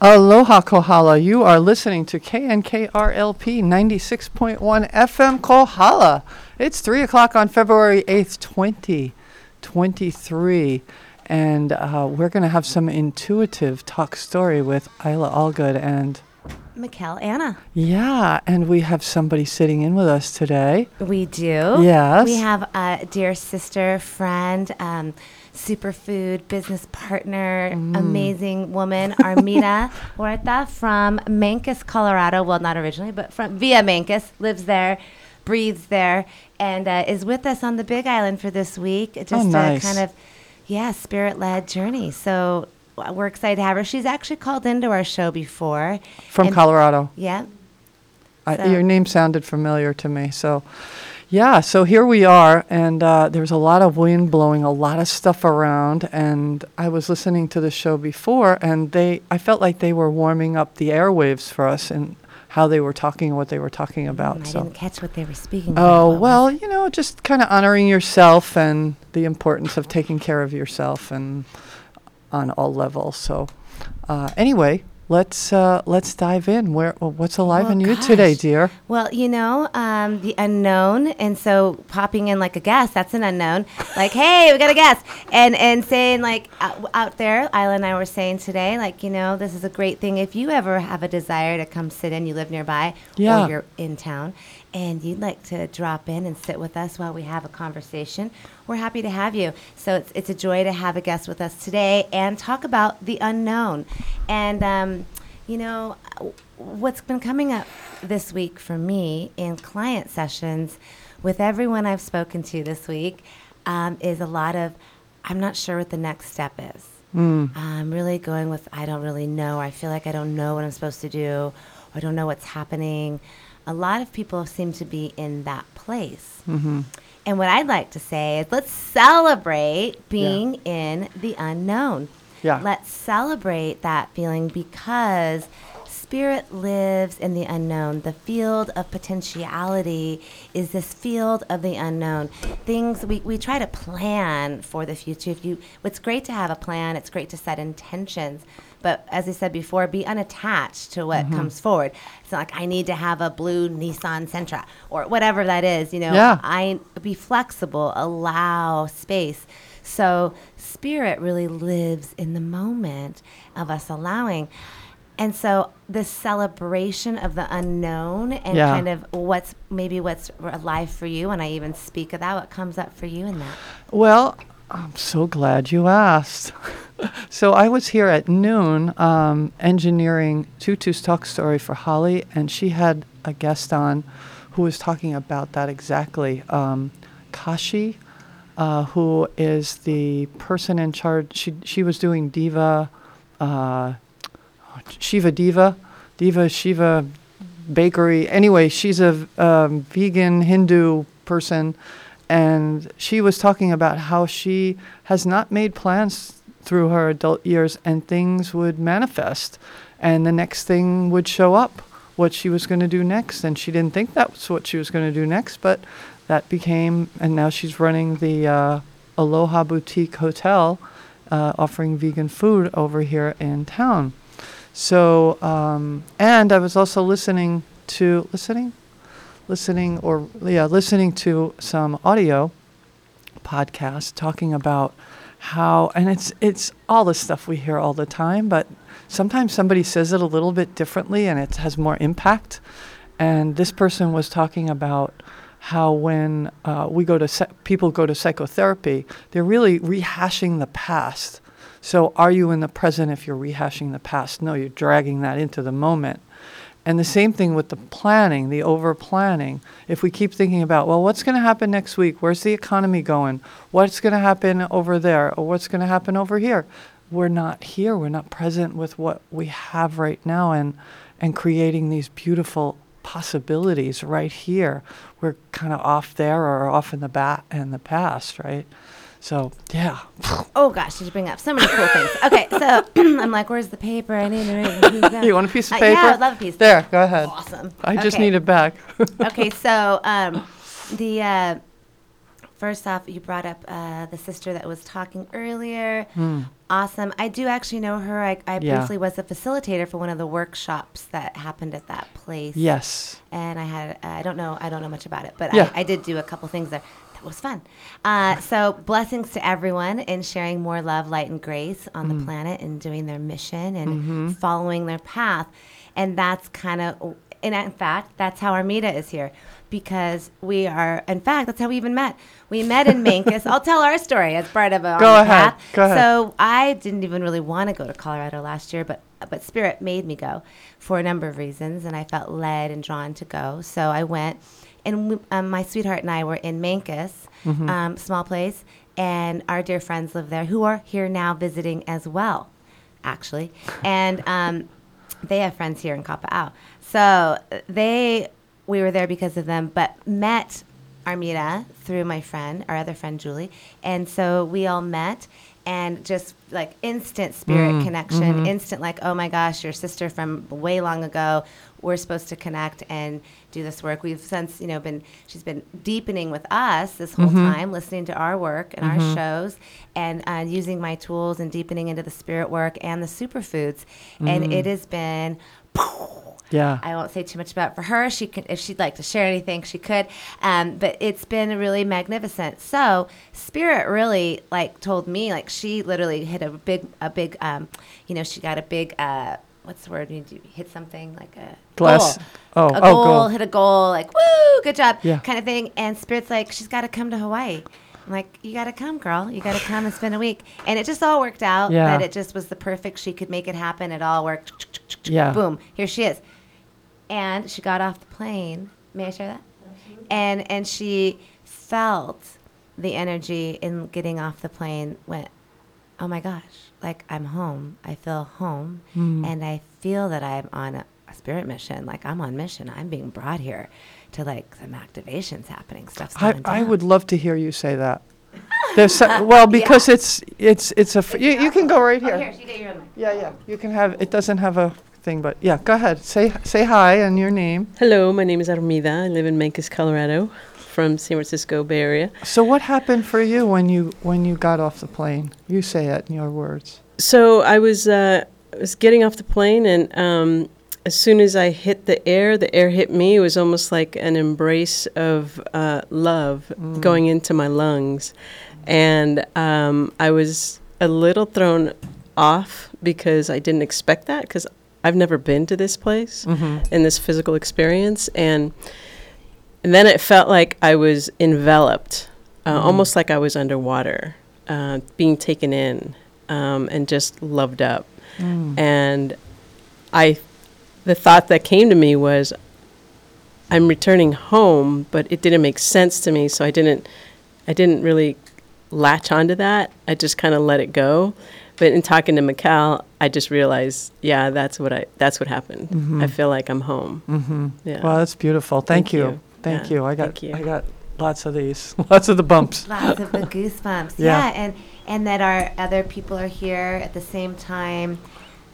Aloha Kohala. You are listening to KNKRLP 96.1 FM Kohala. It's 3 o'clock on February 8th, 2023. And uh, we're going to have some intuitive talk story with Isla Allgood. And Mikkel Anna. yeah, and we have somebody sitting in with us today. We do. Yes. We have a dear sister, friend, um, superfood business partner, Mm. amazing woman, Armida Huerta from Mancos, Colorado. Well, not originally, but from via Mancos, lives there, breathes there, and uh, is with us on the Big Island for this week. Just Oh, nice. a kind of, yeah, spirit led journey. So we're excited to have her. She's actually called into our show before. From Colorado. Yeah. I, your name sounded familiar to me. So, yeah, so here we are, and uh, there's a lot of wind blowing, a lot of stuff around. And I was listening to the show before, and they, I felt like they were warming up the airwaves for us and how they were talking and what they were talking about. Mm, I so, didn't catch what they were speaking about. oh well, you know, just kind of honoring yourself and the importance of taking care of yourself and on all levels. So, uh, anyway. Let's uh, let's dive in. Where what's alive Oh, in you today, dear? Well, you know, um, the unknown, and so popping in like a guest, that's an unknown. Like, hey, we got a guest, and and saying like out, out there, Isla and I were saying today, like, you know, this is a great thing if you ever have a desire to come sit in, you live nearby, Yeah. or you're in town, and you'd like to drop in and sit with us while we have a conversation. We're happy to have you. So it's it's a joy to have a guest with us today and talk about the unknown, and. Um, you know, what's been coming up this week for me in client sessions with everyone I've spoken to this week um, is a lot of, I'm not sure what the next step is. I'm really going with, I don't really know. I feel like I don't know what I'm supposed to do. I don't know what's happening. A lot of people seem to be in that place. Mm-hmm. And what I'd like to say is let's celebrate being in the unknown. Yeah. Let's celebrate that feeling because spirit lives in the unknown. The field of potentiality is this field of the unknown. Things we, we try to plan for the future. If you it's great to have a plan, it's great to set intentions. But as I said before, be unattached to what mm-hmm. comes forward. It's not like I need to have a blue Nissan Sentra or whatever that is, you know. Yeah. I be flexible, allow space. So spirit really lives in the moment of us allowing. And so the celebration of the unknown and Yeah. kind of what's maybe what's alive for you, and I even speak of that, what comes up for you in that. Well, I'm so glad you asked. so I was here at noon um, engineering Tutu's talk story for Holly, and she had a guest on who was talking about that exactly. Um, Kashi, uh, who is the person in charge. She she was doing diva, uh, Shiva Diva, Diva Shiva bakery. Anyway, she's a um, vegan Hindu person, and she was talking about how she has not made plans through her adult years, and things would manifest, and the next thing would show up. What she was going to do next, and she didn't think that was what she was going to do next, but that became, and now she's running the uh, Aloha Boutique Hotel, uh, offering vegan food over here in town. So, um, and I was also listening to listening, listening or yeah, listening to some audio podcast talking about how, and it's it's all the stuff we hear all the time, but sometimes somebody says it a little bit differently, and it has more impact. And this person was talking about how when uh, we go to psy- people go to psychotherapy, they're really rehashing the past. So, are you in the present if you're rehashing the past? No, you're dragging that into the moment. And the same thing with the planning, the over planning. If we keep thinking about, well, what's going to happen next week? Where's the economy going? What's going to happen over there? Or what's going to happen over here? We're not here. We're not present with what we have right now and, and creating these beautiful possibilities right here. We're kind of off there or off in the bat in the past, right? So yeah, Oh gosh, did you bring up so many cool things? Okay, so I'm like, where's the paper? I need to write these down. you want a piece of Uh, paper? yeah, I'd love a piece. There, go ahead. Awesome. I just need it back. okay, so um, the uh, first off, you brought up uh, the sister that was talking earlier. Awesome. I do actually know her. I, I. Yeah. briefly was a facilitator for one of the workshops that happened at that place. Yes. And I had, I don't know, I don't know much about it, but Yeah. I, I did do a couple things there. Was fun. Uh, so blessings to everyone in sharing more love, light, and grace on Mm. the planet and doing their mission and Mm-hmm. following their path. And that's kind of, and in fact, that's how Armida is here because we are, in fact, that's how we even met. We met in Mancos. I'll tell our story as part of a Go ahead. path. Go ahead. So I didn't even really want to go to Colorado last year, but but Spirit made me go for a number of reasons, and I felt led and drawn to go. So I went, and we, um, my sweetheart and I were in Mancos, Mm-hmm. um, small place, and our dear friends live there who are here now visiting as well, actually, and. Um, they have friends here in Kapa'au. So they, we were there because of them, but met Armida through my friend, our other friend Julie. And so we all met and just like instant spirit connection, instant like, oh my gosh, your sister from way long ago. We're supposed to connect and do this work. We've since, you know, been, she's been deepening with us this whole time, listening to our work and our shows and uh, using my tools and deepening into the spirit work and the superfoods. And it has been Yeah. I won't say too much about it for her. She can, if she'd like to share anything, she could. Um, but it's been really magnificent. So Spirit really like told me like she literally hit a big a big um, you know she got a big uh, what's the word when you hit something like a Glass- goal. oh, a oh, goal, goal. hit a goal like woo good job Yeah. kind of thing. And Spirit's like she's got to come to Hawaii. I'm like, you got to come, girl. You got to come and spend a week. And it just all worked out. Yeah. That it just was the perfect. She could make it happen. It all worked. Yeah. Boom. Here she is and she got off the plane. May I share that? And and she felt the energy in getting off the plane. Went, oh my gosh! Like I'm home. I feel home, hmm. and I feel that I'm on a, a spirit mission. Like I'm on mission. I'm being brought here to like some activations happening. stuff. I, I would love to hear you say that. There's so, well because it's it's it's a fr- you, you can go right Oh, here. here, you get your own mic. Yeah, yeah. You can have it doesn't have a thing but yeah, go ahead. Say say hi and your name. Hello, my name is Armida. I live in Mancos, Colorado, from San Francisco Bay Area. So what happened for you when you when you got off the plane? You say it in your words. So I was uh, I was getting off the plane, and um, as soon as I hit the air, the air hit me. It was almost like an embrace of uh, love going into my lungs, and um, I was a little thrown off because I didn't expect that because I've never been to this place in this physical experience, and and then it felt like I was enveloped, uh, almost like I was underwater, uh, being taken in um, and just loved up. And I, the thought that came to me was, I'm returning home, but it didn't make sense to me, so I didn't, I didn't really latch onto that. I just kind of let it go. But in talking to Mikal, I just realized, yeah, that's what I, that's what happened. I feel like I'm home. Mm-hmm. Yeah. Well, that's beautiful. Thank, Thank you. you. Thank Yeah, you. I got you. I got lots of these. Lots of the bumps. Lots of the goosebumps. Yeah. yeah. and and that our other people are here at the same time.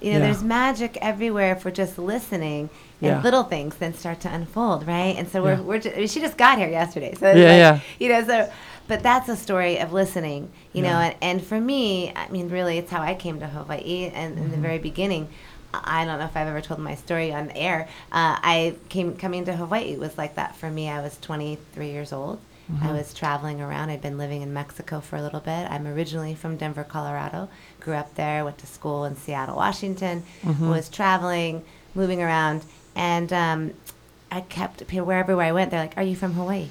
You know, Yeah. there's magic everywhere if we're just listening, and Yeah. little things then start to unfold, right? And so we're we're mean, she just got here yesterday, so Yeah, like, yeah. you know, so. But that's a story of listening, you know, and, and for me, I mean, really, it's how I came to Hawaii. And in the Mm-hmm. very beginning, I don't know if I've ever told my story on air. Uh, I came coming to Hawaii was like that for me. I was 23 years old. Mm-hmm. I was traveling around. I'd been living in Mexico for a little bit. I'm originally from Denver, Colorado. Grew up there. Went to school in Seattle, Washington. Mm-hmm. Was traveling, moving around, and um, I kept wherever I went. They're like, "Are you from Hawaii?"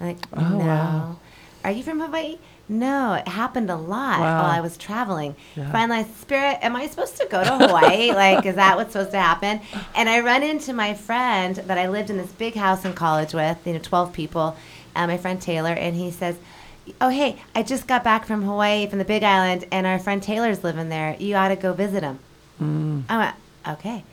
I'm like, Oh, "No." wow. Are you from Hawaii? No, it happened a lot Wow. while I was traveling. Yeah. Finally, Spirit, am I supposed to go to Hawaii? like, is that what's supposed to happen? And I run into my friend that I lived in this big house in college with, you know, 12 people, uh, my friend Taylor, and he says, Oh, hey, I just got back from Hawaii, from the Big Island, and our friend Taylor's living there. You ought to go visit him. I went, Okay.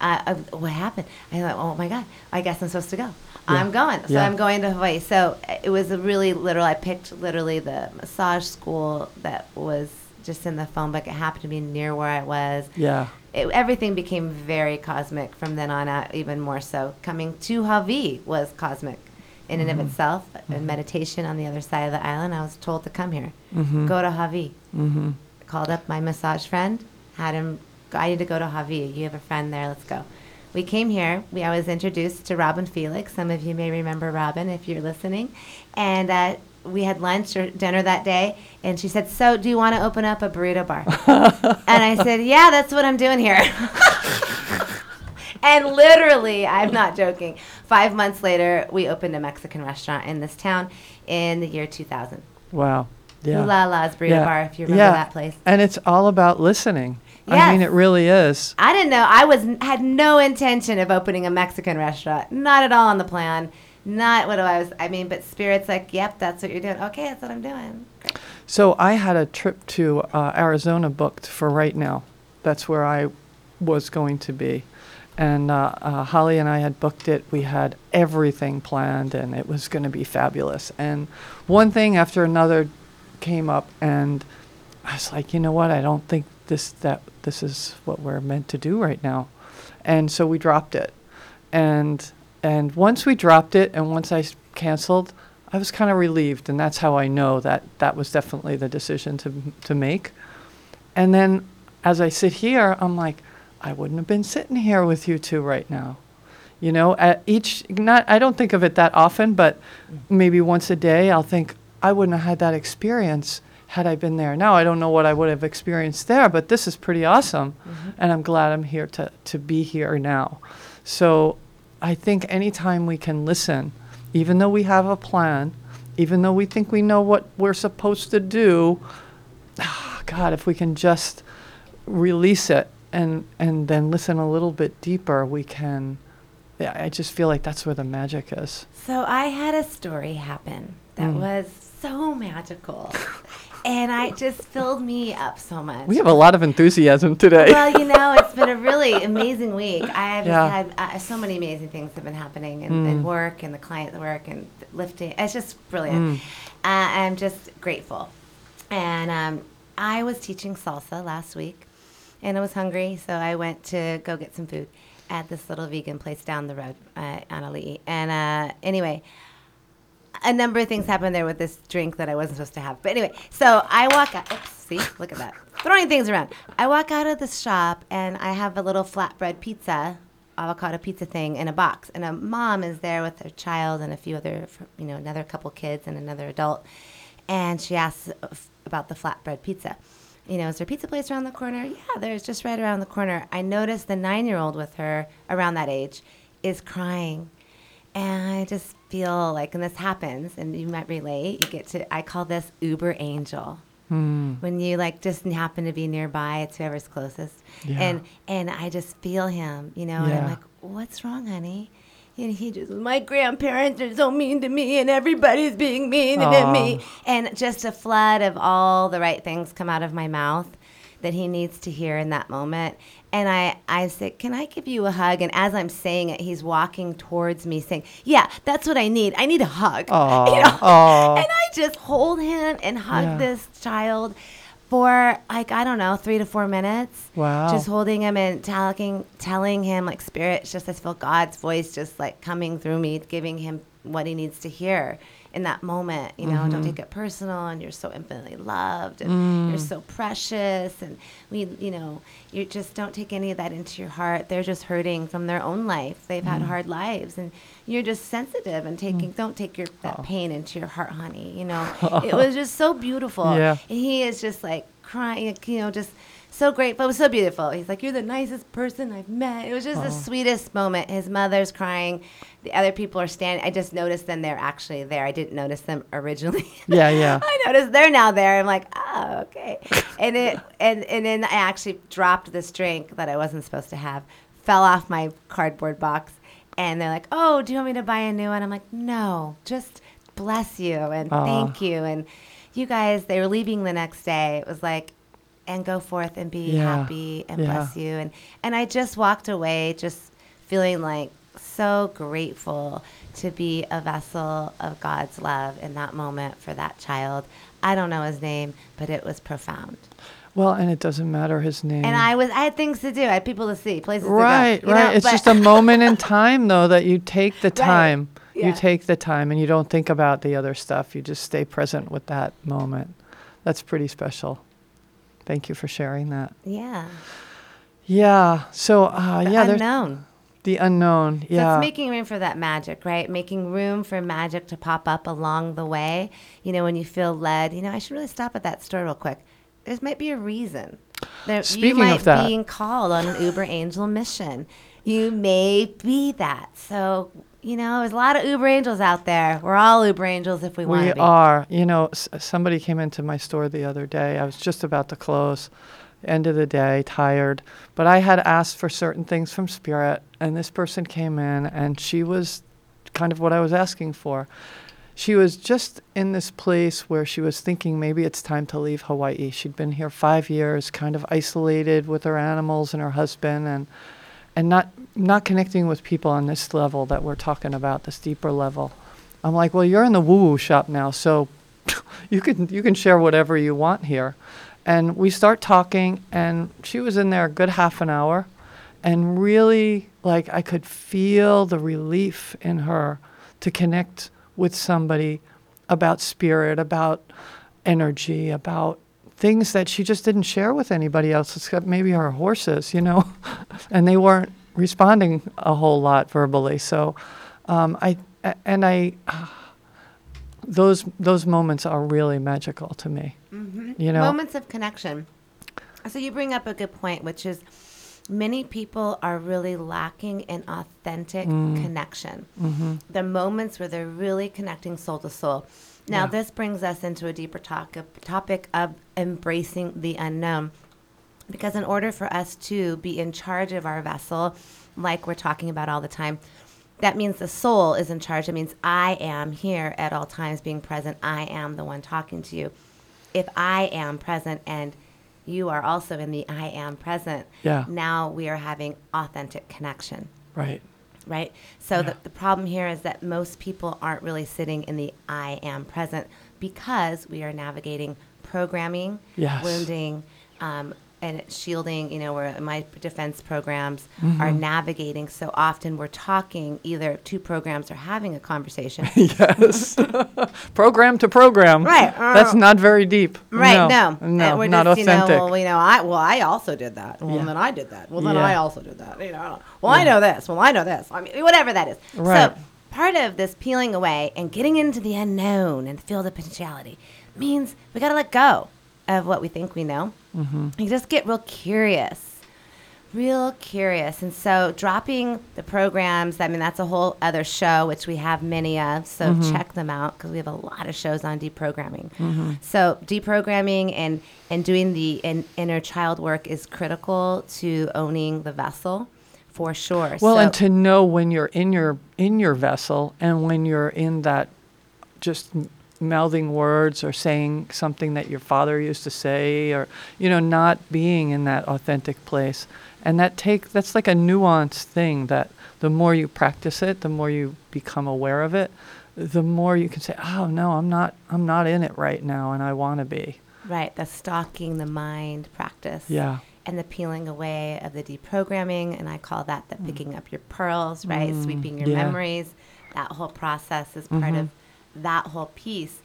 What happened? I thought, oh my God, I guess I'm supposed to go. I'm going. So Yeah. I'm going to Hawaii. So uh, it was a really literal. I picked literally the massage school that was just in the phone book. It happened to be near where I was. Yeah. It, everything became very cosmic from then on out, even more so. Coming to Hawaii was cosmic. in and of itself, and meditation on the other side of the island. I was told to come here, go to Hawaii. Mm-hmm. Called up my massage friend, had him. I need to go to Javi. You have a friend there. Let's go. We came here. We I was introduced to Robin Felix. Some of you may remember Robin if you're listening, and uh, we had lunch or dinner that day. And she said, "So, do you want to open up a burrito bar?" and I said, "Yeah, that's what I'm doing here." and literally, I'm not joking. Five months later, we opened a Mexican restaurant in this town in the year 2000. Wow. Yeah. Ooh La La's Burrito Yeah. Bar, if you remember Yeah. that place. And it's all about listening. I mean, it really is. I didn't know. I was had no intention of opening a Mexican restaurant. Not at all on the plan. Not what I was. I mean, but Spirit's like, yep, that's what you're doing. Okay, that's what I'm doing. Great. So I had a trip to uh, Arizona booked for right now. That's where I was going to be. And uh, uh, Holly and I had booked it. We had everything planned, and it was going to be fabulous. And one thing after another came up, and I was like, you know what? I don't think this that this is what we're meant to do right now. And so we dropped it. And and once we dropped it, and once I canceled, I was kind of relieved, and that's how I know that that was definitely the decision to to make. And then as I sit here, I'm like, I wouldn't have been sitting here with you two right now. You know, at each not I don't think of it that often, but mm. maybe once a day I'll think I wouldn't have had that experience had I been there. Now I don't know what I would have experienced there, but this is pretty awesome. And I'm glad I'm here to to be here now. So I think anytime we can listen, even though we have a plan, even though we think we know what we're supposed to do, ah, God, if we can just release it and and then listen a little bit deeper, we can. Yeah, I just feel like that's where the magic is. So I had a story happen that Mm. was so magical, and I just filled me up so much. We have a lot of enthusiasm today. well, you know, it's been a really amazing week. I've Yeah. had uh, so many amazing things have been happening in, in Mm. work and the client work and lifting. It's just brilliant. Uh, I'm just grateful. And um, I was teaching salsa last week, and I was hungry, so I went to go get some food at this little vegan place down the road uh, on Ali'i. And uh, anyway, a number of things happened there with this drink that I wasn't supposed to have. But anyway, so I walk out. Oops, see, look at that. Throwing things around. I walk out of the shop and I have a little flatbread pizza, avocado pizza thing in a box. And a mom is there with her child and a few other, you know, another couple kids and another adult. And she asks about the flatbread pizza. You know, is there a pizza place around the corner? Yeah, there's just right around the corner. I noticed the nine year old with her around that age is crying and I just feel like, and this happens, and you might relate, you get to, I call this Uber angel. Hmm. When you like just happen to be nearby, it's whoever's closest. Yeah. And and I just feel him, you know, and I'm like, what's wrong, honey? And he just, my grandparents are so mean to me, and everybody's being mean to me. And just a flood of all the right things come out of my mouth that he needs to hear in that moment. And I, I said, Can I give you a hug? And as I'm saying it, he's walking towards me saying, Yeah, that's what I need. I need a hug. Aw, You know? And I just hold him and hug Yeah. this child for like, I don't know, three to four minutes. Wow. Just holding him and telling, telling him like spirits, just I feel God's voice just like coming through me, giving him what he needs to hear in that moment. You know, Mm-hmm. don't take it personal, and you're so infinitely loved, and you're Mm. so precious, and we, you know, you just don't take any of that into your heart. They're just hurting from their own life. They've had Mm. hard lives, and you're just sensitive and taking. Don't take your that Oh. pain into your heart, honey. You know, it was just so beautiful. Yeah. And he is just like crying, you know, just so grateful. It was so beautiful. He's like, You're the nicest person I've met. It was just the uh-huh. sweetest moment. His mother's crying. The other people are standing. I just noticed them. They're actually there. I didn't notice them originally. Yeah, yeah. I noticed they're now there. I'm like, oh, okay. And it and and then I actually dropped this drink that I wasn't supposed to have, fell off my cardboard box, and they're like, oh, do you want me to buy a new one? I'm like, no, just bless you and Aw. thank you. And you guys, they were leaving the next day. It was like, and go forth and be Yeah. happy and Yeah. bless you. And and I just walked away just feeling like so grateful to be a vessel of God's love in that moment for that child. I don't know his name, but it was profound. Well, and it doesn't matter his name. And I was I had things to do. I had people to see, places right, to go. Right, right. it's just a moment in time, though, that you take the time. Yeah. You take the time and you don't think about the other stuff. You just stay present with that moment. That's pretty special. Thank you for sharing that. Yeah. Yeah. So, uh, The yeah, unknown. the unknown. So Yeah. it's making room for that magic, right? Making room for magic to pop up along the way. You know, when you feel led, you know, I should really stop at that store real quick. There might be a reason. There, Speaking you of might that- being called on an Uber Angel mission. You may be that. So, you know, there's a lot of Uber Angels out there. We're all Uber Angels if we want We to be. are. You know, s- somebody came into my store the other day. I was just about to close, end of the day, tired. But I had asked for certain things from Spirit, and this person came in, and she was kind of what I was asking for. She was just in this place where she was thinking maybe it's time to leave Hawaii. She'd been here five years, kind of isolated with her animals and her husband, and and not not connecting with people on this level that we're talking about, this deeper level. I'm like, well, you're in the woo woo shop now, so you can you can share whatever you want here. And we start talking, and she was in there a good half an hour, and really like I could feel the relief in her to connect with somebody about spirit, about energy, about things that she just didn't share with anybody else except maybe her horses, you know, and they weren't responding a whole lot verbally. So, um, I a- and I those those moments are really magical to me. You know, moments of connection. So you bring up a good point, which is many people are really lacking in authentic Mm. connection. Mm-hmm. The moments where they're really connecting soul to soul. Now, this brings us into a deeper talk, a topic of embracing the unknown. Because in order for us to be in charge of our vessel, like we're talking about all the time, that means the soul is in charge. It means I am here at all times being present. I am the one talking to you. If I am present and you are also in the I am present, Yeah. now we are having authentic connection right? right? So Yeah. the, the problem here is that most people aren't really sitting in the I am present because we are navigating programming, Yes. wounding, um, and shielding. You know, where my defense programs Mm-hmm. are navigating. So often we're talking either two programs are having a conversation. yes, program to program. Right, That's uh, not very deep. Right? No, no, And we're not just, authentic. You know, well, you know, I well, I also did that. Well, Yeah. then I did that. Well, then Yeah. I also did that. You know, well, I know this. Well, I know this. I mean, whatever that is. Right. So part of this peeling away and getting into the unknown and feel the potentiality means we got to let go of what we think we know. Mm-hmm. You just get real curious real curious. And so dropping the programs i mean that's a whole other show which we have many of so check them out because we have a lot of shows on deprogramming. So deprogramming and and doing the in, inner child work is critical to owning the vessel for sure. Well, so, and to know when you're in your in your vessel and when you're in that just mouthing words or saying something that your father used to say or you know not being in that authentic place. And that take that's like a nuanced thing that the more you practice it the more you become aware of it the more you can say oh no i'm not i'm not in it right now and i want to be. Right the stalking the mind practice yeah. and the peeling away of the deprogramming and i call that the picking up your pearls right? Sweeping your Mm. yeah. memories. That whole process is part of that whole piece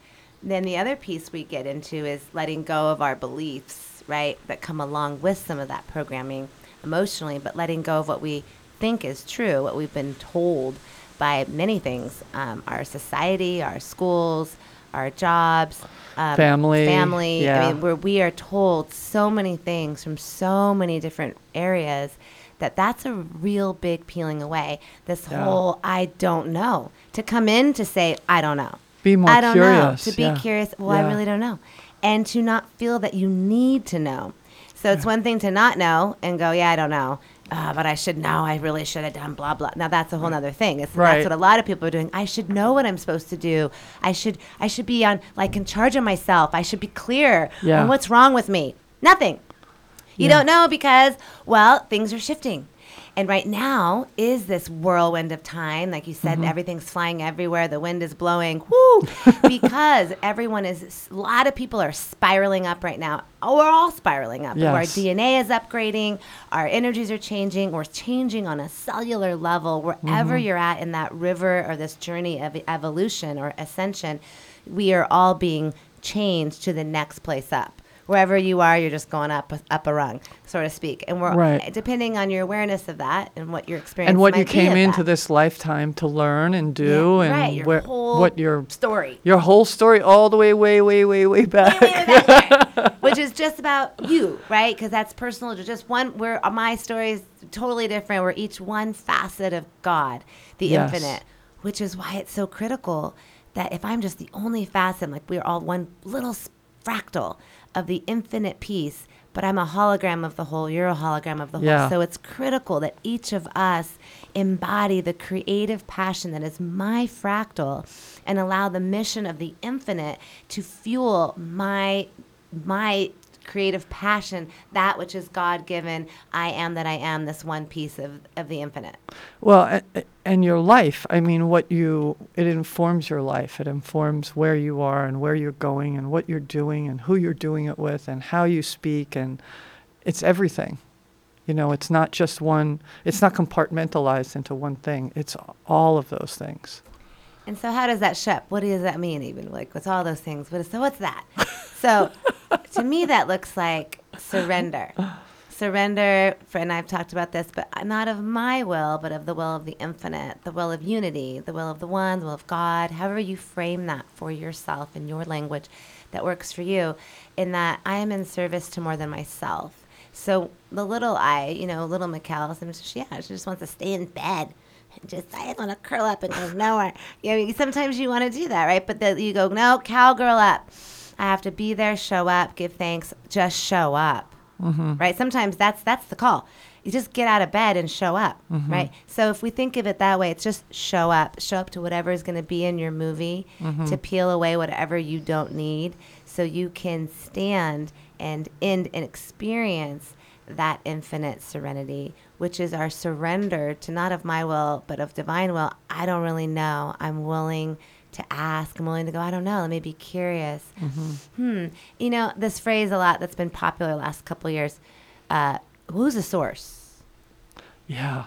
then the other piece we get into is letting go of our beliefs right that come along with some of that programming emotionally but letting go of what we think is true what we've been told by many things um, our society our schools our jobs um, Family, family yeah. i mean where we are told so many things from so many different areas that that's a real big peeling away this Yeah. whole i don't know to come in to say i don't know Be more i don't curious, know to be yeah. curious well i really don't know and to not feel that you need to know so it's one thing to not know and go yeah i don't know uh, but I should know. I really should have done blah blah. Now that's a whole other thing. It's, Right. That's what a lot of people are doing. I should know what I'm supposed to do. I should I should be on like in charge of myself. I should be clear Yeah. on what's wrong with me. Nothing. You Yeah. don't know because well things are shifting, And right now is this whirlwind of time. Like you Mm-hmm. said, everything's flying everywhere. The wind is blowing. Woo! because everyone is, a lot of people are spiraling up right now. Oh, we're all spiraling up. Our DNA is upgrading. Our energies are changing. We're changing on a cellular level. Wherever Mm-hmm. you're at in that river or this journey of evolution or ascension, we are all being changed to the next place up. Wherever you are, you're just going up up a rung, so to speak. And we're Right. depending on your awareness of that and what your experience and what you came into that. this lifetime to learn and do Yeah, and right, your where, whole what your story. your whole story all the way way way way way back Way, way back which is just about you, right? Because that's personal. Just one. Where my story is totally different. We're each one facet of God, the Yes. infinite, which is why it's so critical that if I'm just the only facet, like we're all one little fractal of the infinite peace, but I'm a hologram of the whole. You're a hologram of the whole. Yeah. So it's critical that each of us embody the creative passion that is my fractal and allow the mission of the infinite to fuel my my creative passion that which is god given i am that i am this one piece of, of the infinite. Well a- a- and your life i mean what you it informs your life. It informs where you are and where you're going and what you're doing and who you're doing it with and how you speak. And it's everything. You know it's not just one it's not compartmentalized into one thing. It's all of those things and so how does that ship what does that mean even like what's all those things? What is, so what's that? So to me that looks like surrender. Surrender for and i've talked about this but not of my will but of the will of the infinite the will of unity the will of the one the will of god however you frame that for yourself in your language that works for you in that i am in service to more than myself. So the little i you know little Mikkel, yeah she just wants to stay in bed and just I just want to curl up and go nowhere. You know, sometimes you want to do that, right? But then you go, no, cowgirl up. I have to be there, show up, give thanks, just show up, mm-hmm. right? Sometimes that's that's the call. You just get out of bed and show up, mm-hmm. right? So if we think of it that way, it's just show up, show up to whatever is going to be in your movie mm-hmm. to peel away whatever you don't need, so you can stand and end and experience that infinite serenity, which is our surrender to not of my will, but of divine will. I don't really know. I'm willing to ask. I'm willing to go, I don't know. Let me be curious. Hmm. You know, this phrase a lot that's been popular last couple years. Uh, who's the source? yeah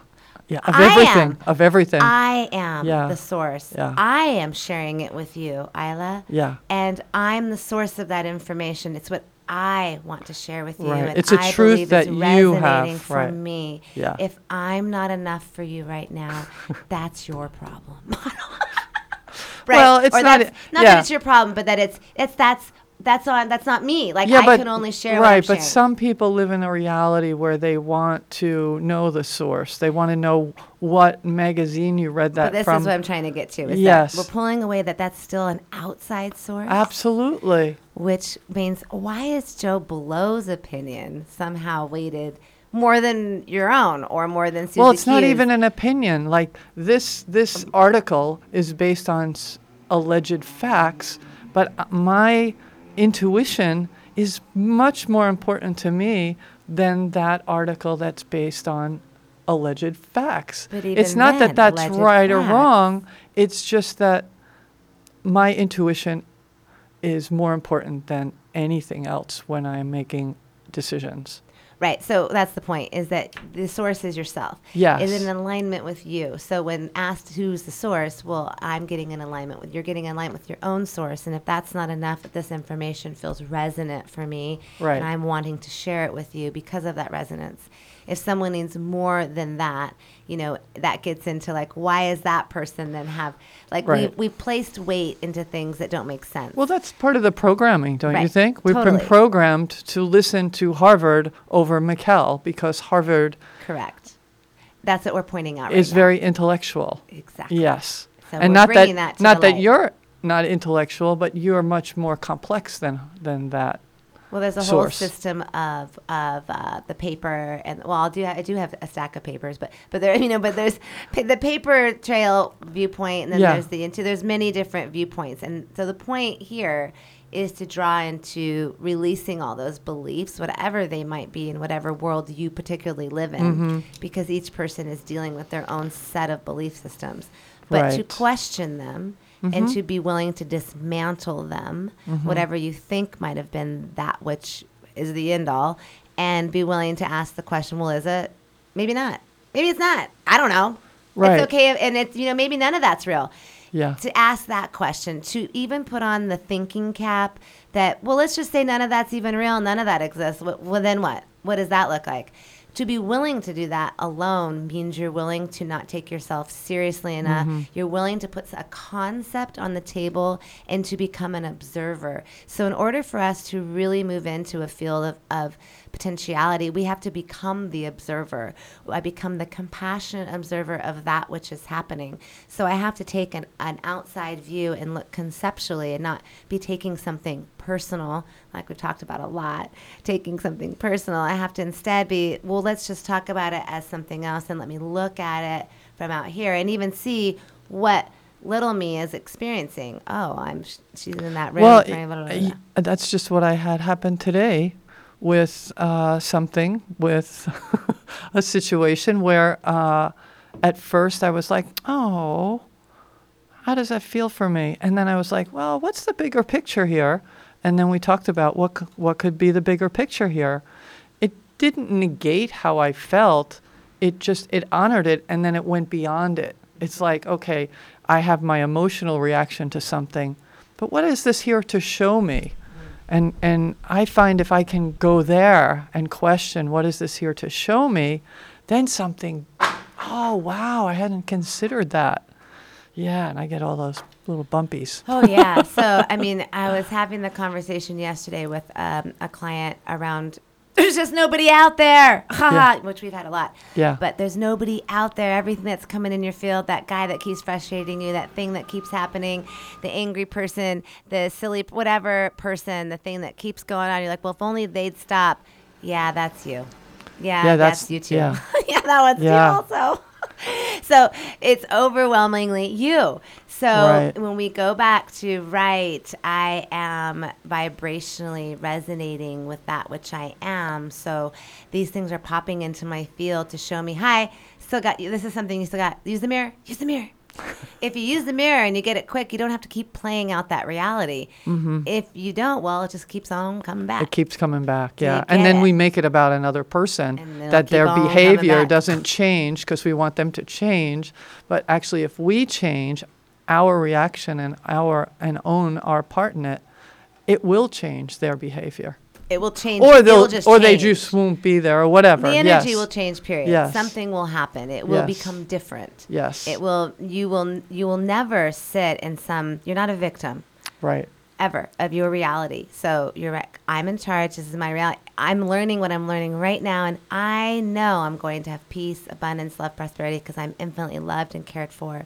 yeah of I everything am. of everything I am Yeah. the source. Yeah. I am sharing it with you, Isla. yeah And I'm the source of that information. It's what I want to share with you. Right. And It's a I truth believe that you have, for right. me. Yeah. If I'm not enough for you right now, that's your problem. right. Well, it's or not- not yeah. that it's your problem, but that it's it's that's that's on that's not me. Like yeah, I but, can only share right, what I'm but sharing. some people live in a reality where they want to know the source. They want to know what magazine you read that but this from. is what I'm trying to get to. Yes. that we're pulling away that that's still an outside source. Absolutely. which means why is Joe Blow's opinion somehow weighted more than your own or more than Susie well, it's not even an opinion. Like this, this article is based on s- alleged facts, but uh, my intuition is much more important to me than that article that's based on alleged facts. But it's not then, that that's right or wrong. It's just that my intuition is more important than anything else when I'm making decisions. Right. So that's the point: is that the source is yourself. Yes. Is in alignment with you. So when asked who's the source, well, I'm getting in alignment with. You're getting in alignment with your own source, and if that's not enough, if this information feels resonant for me, Right. and I'm wanting to share it with you because of that resonance. If someone needs more than that, you know, that gets into like, why is that person then have like Right. we we placed weight into things that don't make sense. Well, that's part of the programming, don't you think? We've Totally. been programmed to listen to Harvard over McKell because Harvard correct. That's what we're pointing out. Right is now. very intellectual. exactly Yes. So and we're not that, that to not the that light. you're not intellectual, but you're much more complex than than that. Well, there's a whole system of of uh, the paper, and well, I'll do I do have a stack of papers, but but there you know, but there's pa- the paper trail viewpoint, and then Yeah. there's the into there's many different viewpoints, and so the point here is to draw into releasing all those beliefs, whatever they might be in whatever world you particularly live in, Mm-hmm. because each person is dealing with their own set of belief systems. But to question them and mm-hmm. to be willing to dismantle them, mm-hmm. whatever you think might have been that which is the end all, and be willing to ask the question, well, is it? Maybe not. Maybe it's not. I don't know. Right. It's okay. if- And it's, you know, maybe none of that's real Yeah. to ask that question, to even put on the thinking cap that, well, let's just say none of that's even real, none of that exists. Well, then what? What does that look like? To be willing to do that alone means you're willing to not take yourself seriously enough. Mm-hmm. You're willing to put a concept on the table and to become an observer. So, in order for us to really move into a field of, of potentiality, we have to become the observer. I become the compassionate observer of that which is happening. So I have to take an, an outside view and look conceptually and not be taking something personal, like we've talked about a lot, taking something personal. I have to instead be, well, let's just talk about it as something else and let me look at it from out here and even see what little me is experiencing. Oh, I'm sh- she's in that room. Well, blah, blah, blah, that's just what I had happen today with uh, something, with a situation where uh, at first I was like, oh, how does that feel for me? And then I was like, well, what's the bigger picture here? And then we talked about what, c- what could be the bigger picture here. It didn't negate how I felt. It just, it honored it and then it went beyond it. It's like, okay, I have my emotional reaction to something, but what is this here to show me? And, and I find if I can go there and question, what is this here to show me? Then something, oh, wow, I hadn't considered that. Yeah, and I get all those little bumpies. Oh yeah. So I mean, I was having the conversation yesterday with um, a client around. There's just nobody out there, haha, which we've had a lot. Yeah. But there's nobody out there. Everything that's coming in your field, that guy that keeps frustrating you, that thing that keeps happening, the angry person, the silly whatever person, the thing that keeps going on. You're like, well, if only they'd stop. Yeah, that's you. Yeah, Yeah, that's, that's- you too. yeah. yeah, that one's Yeah. you also. so it's overwhelmingly you. So Right. when we go back to right, I am vibrationally resonating with that which I am. So these things are popping into my field to show me, hi, still got you. This is something you still got. Use the mirror. Use the mirror. if you use the mirror and you get it quick, you don't have to keep playing out that reality. Mm-hmm. If you don't, well, it just keeps on coming back. It keeps coming back, yeah. And then it. we make it about another person, that their behavior doesn't change because we want them to change. But actually, if we change our reaction and our and own our part in it, it will change their behavior. it will change. Or they'll, just or they just won't be there, or whatever. The energy yes. will change. Period. Yes. Something will happen. It will Yes. become different. Yes. It will. You will. You will never sit in some. You're not a victim Right. ever of your reality. So you're right. I'm in charge. This is my reality. I'm learning what I'm learning right now, and I know I'm going to have peace, abundance, love, prosperity because I'm infinitely loved and cared for,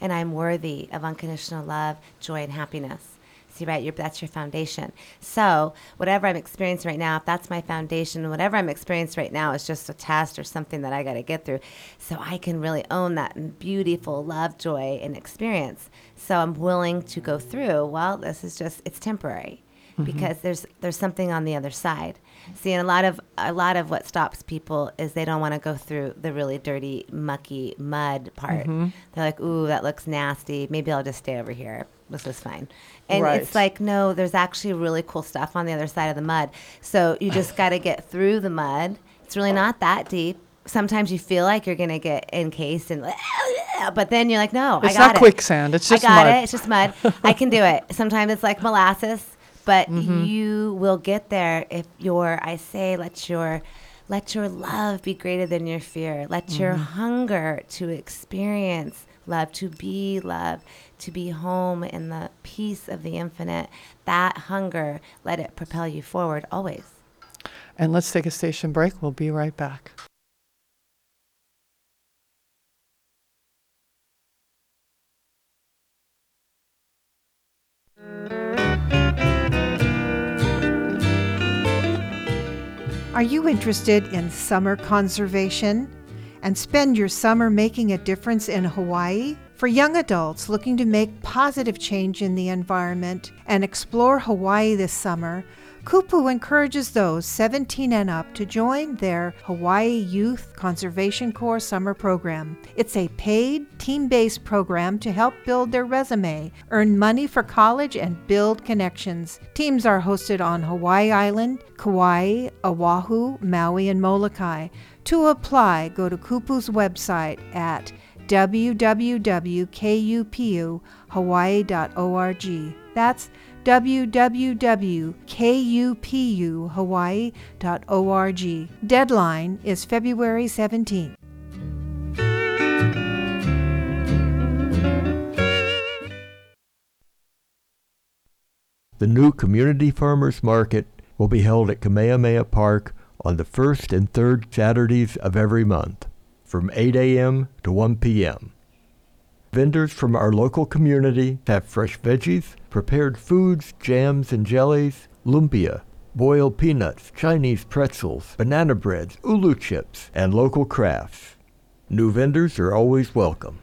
and I'm worthy of unconditional love, joy, and happiness. See, right? Your, that's your foundation. So, whatever I'm experiencing right now, if that's my foundation, whatever I'm experiencing right now is just a test or something that I got to get through. So, I can really own that beautiful love, joy, and experience. So, I'm willing to go through, well, this is just, it's temporary Mm-hmm. because there's there's something on the other side. See, and a lot of a lot of what stops people is they don't want to go through the really dirty, mucky mud part. Mm-hmm. They're like, "Ooh, that looks nasty. Maybe I'll just stay over here. This is fine." And it's like, no, there's actually really cool stuff on the other side of the mud. So you just got to get through the mud. It's really not that deep. Sometimes you feel like you're gonna get encased and, but then you're like, no, It's I got not it. quicksand, it's just I got mud. it. It's just mud. I can do it. Sometimes it's like molasses, but Mm-hmm. you will get there if your I say let your let your love be greater than your fear. Let your Mm-hmm. hunger to experience love, to be love, to be home in the peace of the infinite. That hunger, let it propel you forward always. And let's take a station break. We'll be right back. Are you interested in summer conservation and spend your summer making a difference in Hawaii? For young adults looking to make positive change in the environment and explore Hawaii this summer, Kupu encourages those 17 and up to join their Hawaii Youth Conservation Corps summer program. It's a paid, team based program to help build their resume, earn money for college, and build connections. Teams are hosted on Hawaii Island, Kauai, Oahu, Maui, and Molokai. To apply, go to Kupu's website at www.kupuhawaii.org. That's www.kupuhawaii.org. Deadline is February 17th. The new Community Farmers Market will be held at Kamehameha Park on the first and third Saturdays of every month from 8 a.m. to 1 p.m. Vendors from our local community have fresh veggies, prepared foods, jams and jellies, lumpia, boiled peanuts, Chinese pretzels, banana breads, ulu chips, and local crafts. New vendors are always welcome.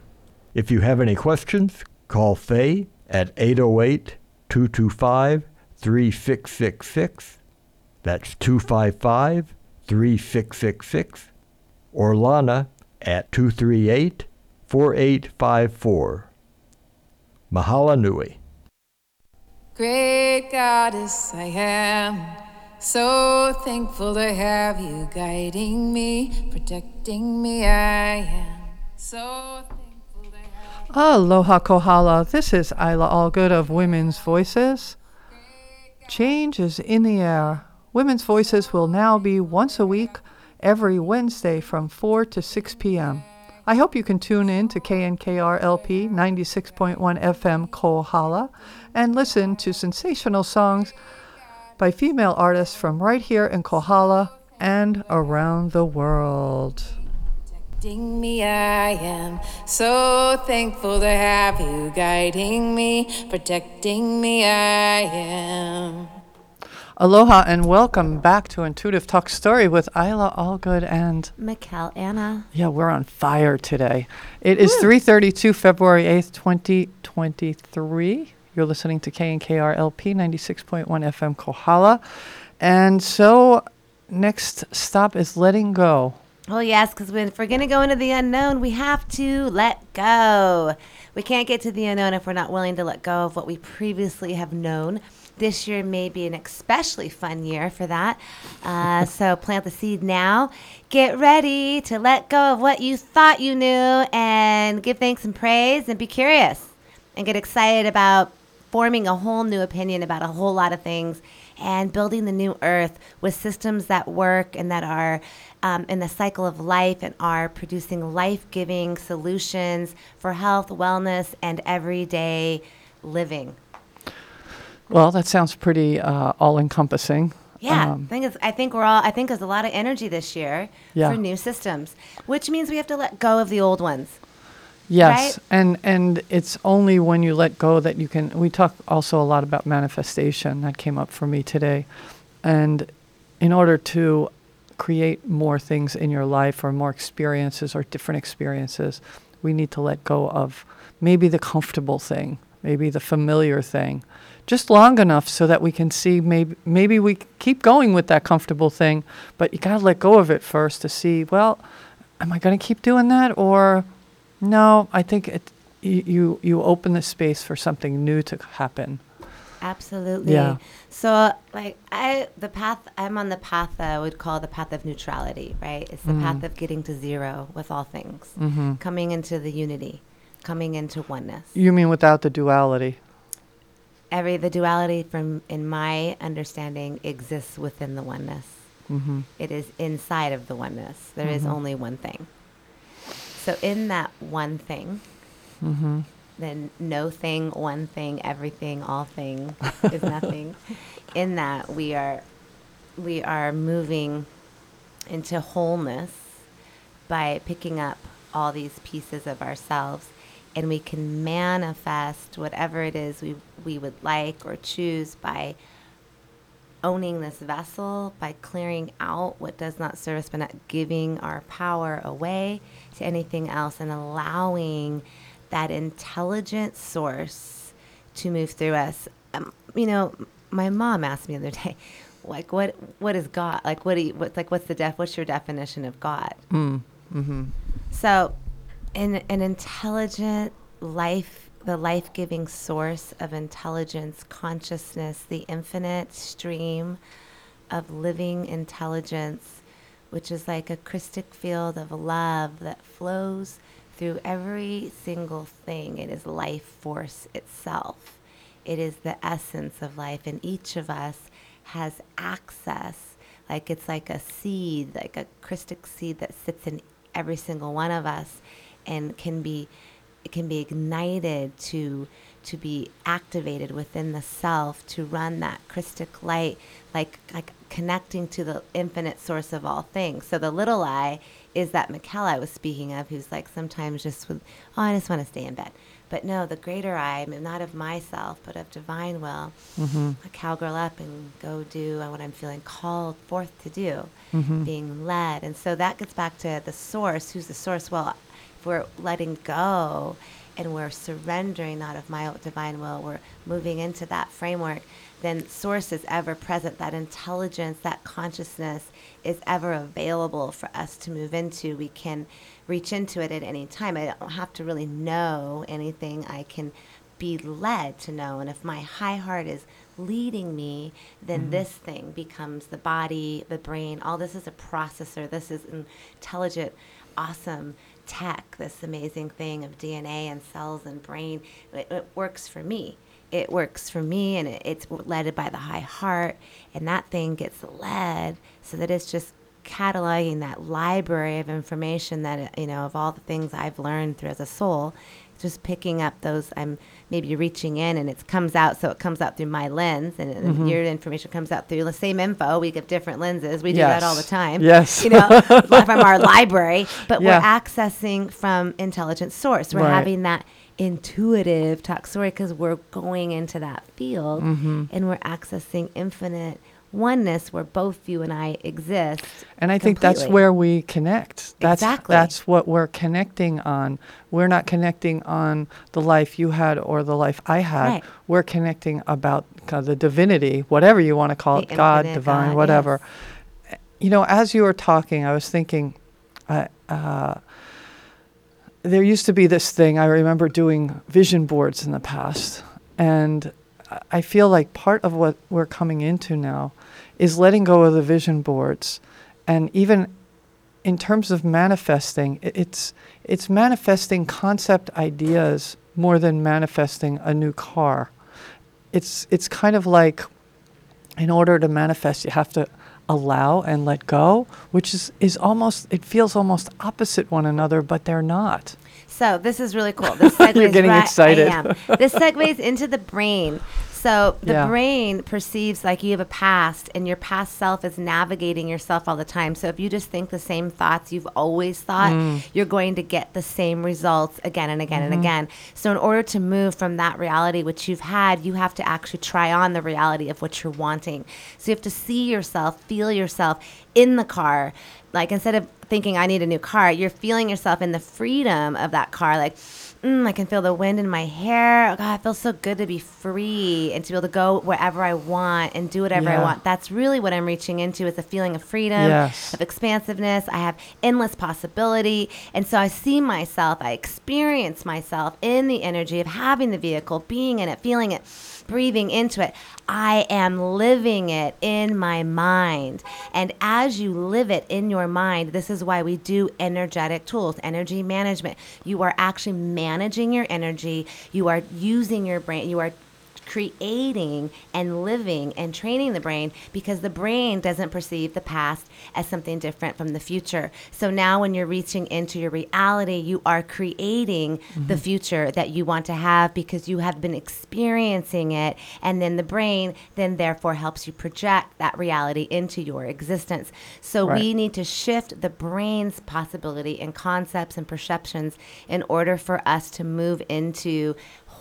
If you have any questions, call Faye at 808 225 3666. That's 255 3666. Or Lana at 238 4854. Mahala Nui. Great goddess, I am so thankful to have you guiding me, protecting me. I am so thankful to have Aloha Kohala. This is Isla Allgood of Women's Voices. Change is in the air. Women's Voices will now be once a week, every Wednesday from 4 to 6 p.m. I hope you can tune in to KNKRLP 96.1 FM Kohala and listen to sensational songs by female artists from right here in Kohala and around the world. protecting me. I am so thankful to have you guiding me, protecting me. I am. Aloha and welcome back to Intuitive Talk Story with Isla Allgood and Mikkel Anna. yeah, we're on fire today. It is 3:32 February 8th, 2023. You're listening to KNKRLP 96.1 FM Kohala. And so next stop is letting go. Oh, yes, because if we're going to go into the unknown, we have to let go. We can't get to the unknown if we're not willing to let go of what we previously have known. This year may be an especially fun year for that. Uh, so plant the seed now. Get ready to let go of what you thought you knew and give thanks and praise and be curious and get excited about forming a whole new opinion about a whole lot of things and building the new earth with systems that work and that are um, in the cycle of life and are producing life giving solutions for health, wellness, and everyday living. Well, that sounds pretty uh, all encompassing. Yeah, Um, I think it's, I think we're all I think there's a lot of energy this year Yeah. for new systems, which means we have to let go of the old ones. Yes, Right? and and it's only when you let go that you can. We talk also a lot about manifestation. That came up for me today, and in order to create more things in your life or more experiences or different experiences, we need to let go of maybe the comfortable thing, maybe the familiar thing, just long enough so that we can see maybe maybe we keep going with that comfortable thing, but you got to let go of it first to see, well, am I going to keep doing that or no, I think it you you, you open the space for something new to happen. Absolutely. Yeah. So, like, I the path I'm on the path that I would call the path of neutrality. Right? It's the path of getting to zero with all things, Mm-hmm. coming into the unity, coming into oneness. You mean without the duality? Every the duality, from in my understanding, exists within the oneness. Mm-hmm. It is inside of the oneness. There is only one thing. So, in that one thing, Mm-hmm. then no thing, one thing, everything, all thing is nothing. In that we are we are moving into wholeness by picking up all these pieces of ourselves and we can manifest whatever it is we, we would like or choose by owning this vessel, by clearing out what does not serve us, but not giving our power away to anything else and allowing that intelligent source to move through us. Um, you know, my mom asked me the other day, like, what what is God? Like, what do you, what's like, what's the def? What's your definition of God? Mm, mm-hmm. So, an an intelligent life, the life giving source of intelligence, consciousness, the infinite stream of living intelligence, which is like a Christic field of love that flows through every single thing. It is life force itself. It is the essence of life, and each of us has access. Like it's like a seed, like a Christic seed that sits in every single one of us, and can be, it can be ignited to to be activated within the self to run that Christic light, like like connecting to the infinite source of all things. So the little I is that Mikkel I was speaking of, who's like sometimes just with, oh, I just want to stay in bed. But no, the greater I, not of myself, but of divine will, Mm-hmm. a cowgirl up and go do what I'm feeling called forth to do, Mm-hmm. being led. And so that gets back to the source. Who's the source? Well, we're letting go and we're surrendering not of my own divine will, we're moving into that framework, then source is ever present. That intelligence, that consciousness is ever available for us to move into. We can reach into it at any time. I don't have to really know anything. I can be led to know. And if my high heart is leading me, then mm-hmm. this thing becomes the body, the brain. All this is a processor. This is intelligent, awesome tech, this amazing thing of DNA and cells and brain. It, it works for me. It works for me, and it, it's led by the high heart. And that thing gets led so that it's just cataloging that library of information that you know of all the things I've learned through as a soul, just picking up those I'm maybe reaching in and it comes out so it comes out through my lens and, and your information comes out through the same info. We get different lenses. We do that all the time. Yes. You know, from our library, but Yeah. we're accessing from intelligent source. We're Right. having that intuitive talk story because we're going into that field Mm-hmm. and we're accessing infinite oneness where both you and I exist. And I think that's where we connect. That's Exactly. that's what we're connecting on. We're not connecting on the life you had or the life I had. Right. We're connecting about of the divinity, whatever you want to call The it, God, divine, God, whatever. yes. You know, as you were talking, I was thinking, uh, uh, there used to be this thing. I remember doing vision boards in the past, and I feel like part of what we're coming into now is letting go of the vision boards, and even in terms of manifesting, it's it's manifesting concept ideas more than manifesting a new car. It's it's kind of like in order to manifest, you have to allow and let go, which is, is almost, it feels almost opposite one another, but they're not. So this is really cool. This segues You're getting right, excited. This segues into the brain. So the Yeah. brain perceives like you have a past, and your past self is navigating yourself all the time. So if you just think the same thoughts you've always thought, Mm. you're going to get the same results again and again Mm-hmm. and again. So in order to move from that reality which you've had, you have to actually try on the reality of what you're wanting. So you have to see yourself, feel yourself in the car. Like instead of thinking I need a new car, you're feeling yourself in the freedom of that car. Like, mm, I can feel the wind in my hair. Oh, God, it feels so good to be free and to be able to go wherever I want and do whatever I want. That's really what I'm reaching into is a feeling of freedom, Yes. of expansiveness. I have endless possibility. And so I see myself, I experience myself in the energy of having the vehicle, being in it, feeling it, breathing into it. I am living it in my mind. And as you live it in your mind, this is why we do energetic tools, energy management. You are actually managing your energy, you are using your brain, you are creating and living and training the brain because the brain doesn't perceive the past as something different from the future. So now when you're reaching into your reality, you are creating the mm-hmm. future that you want to have because you have been experiencing it and then the brain then therefore helps you project that reality into your existence. So we need to shift the brain's possibility and concepts and perceptions in order for us to move into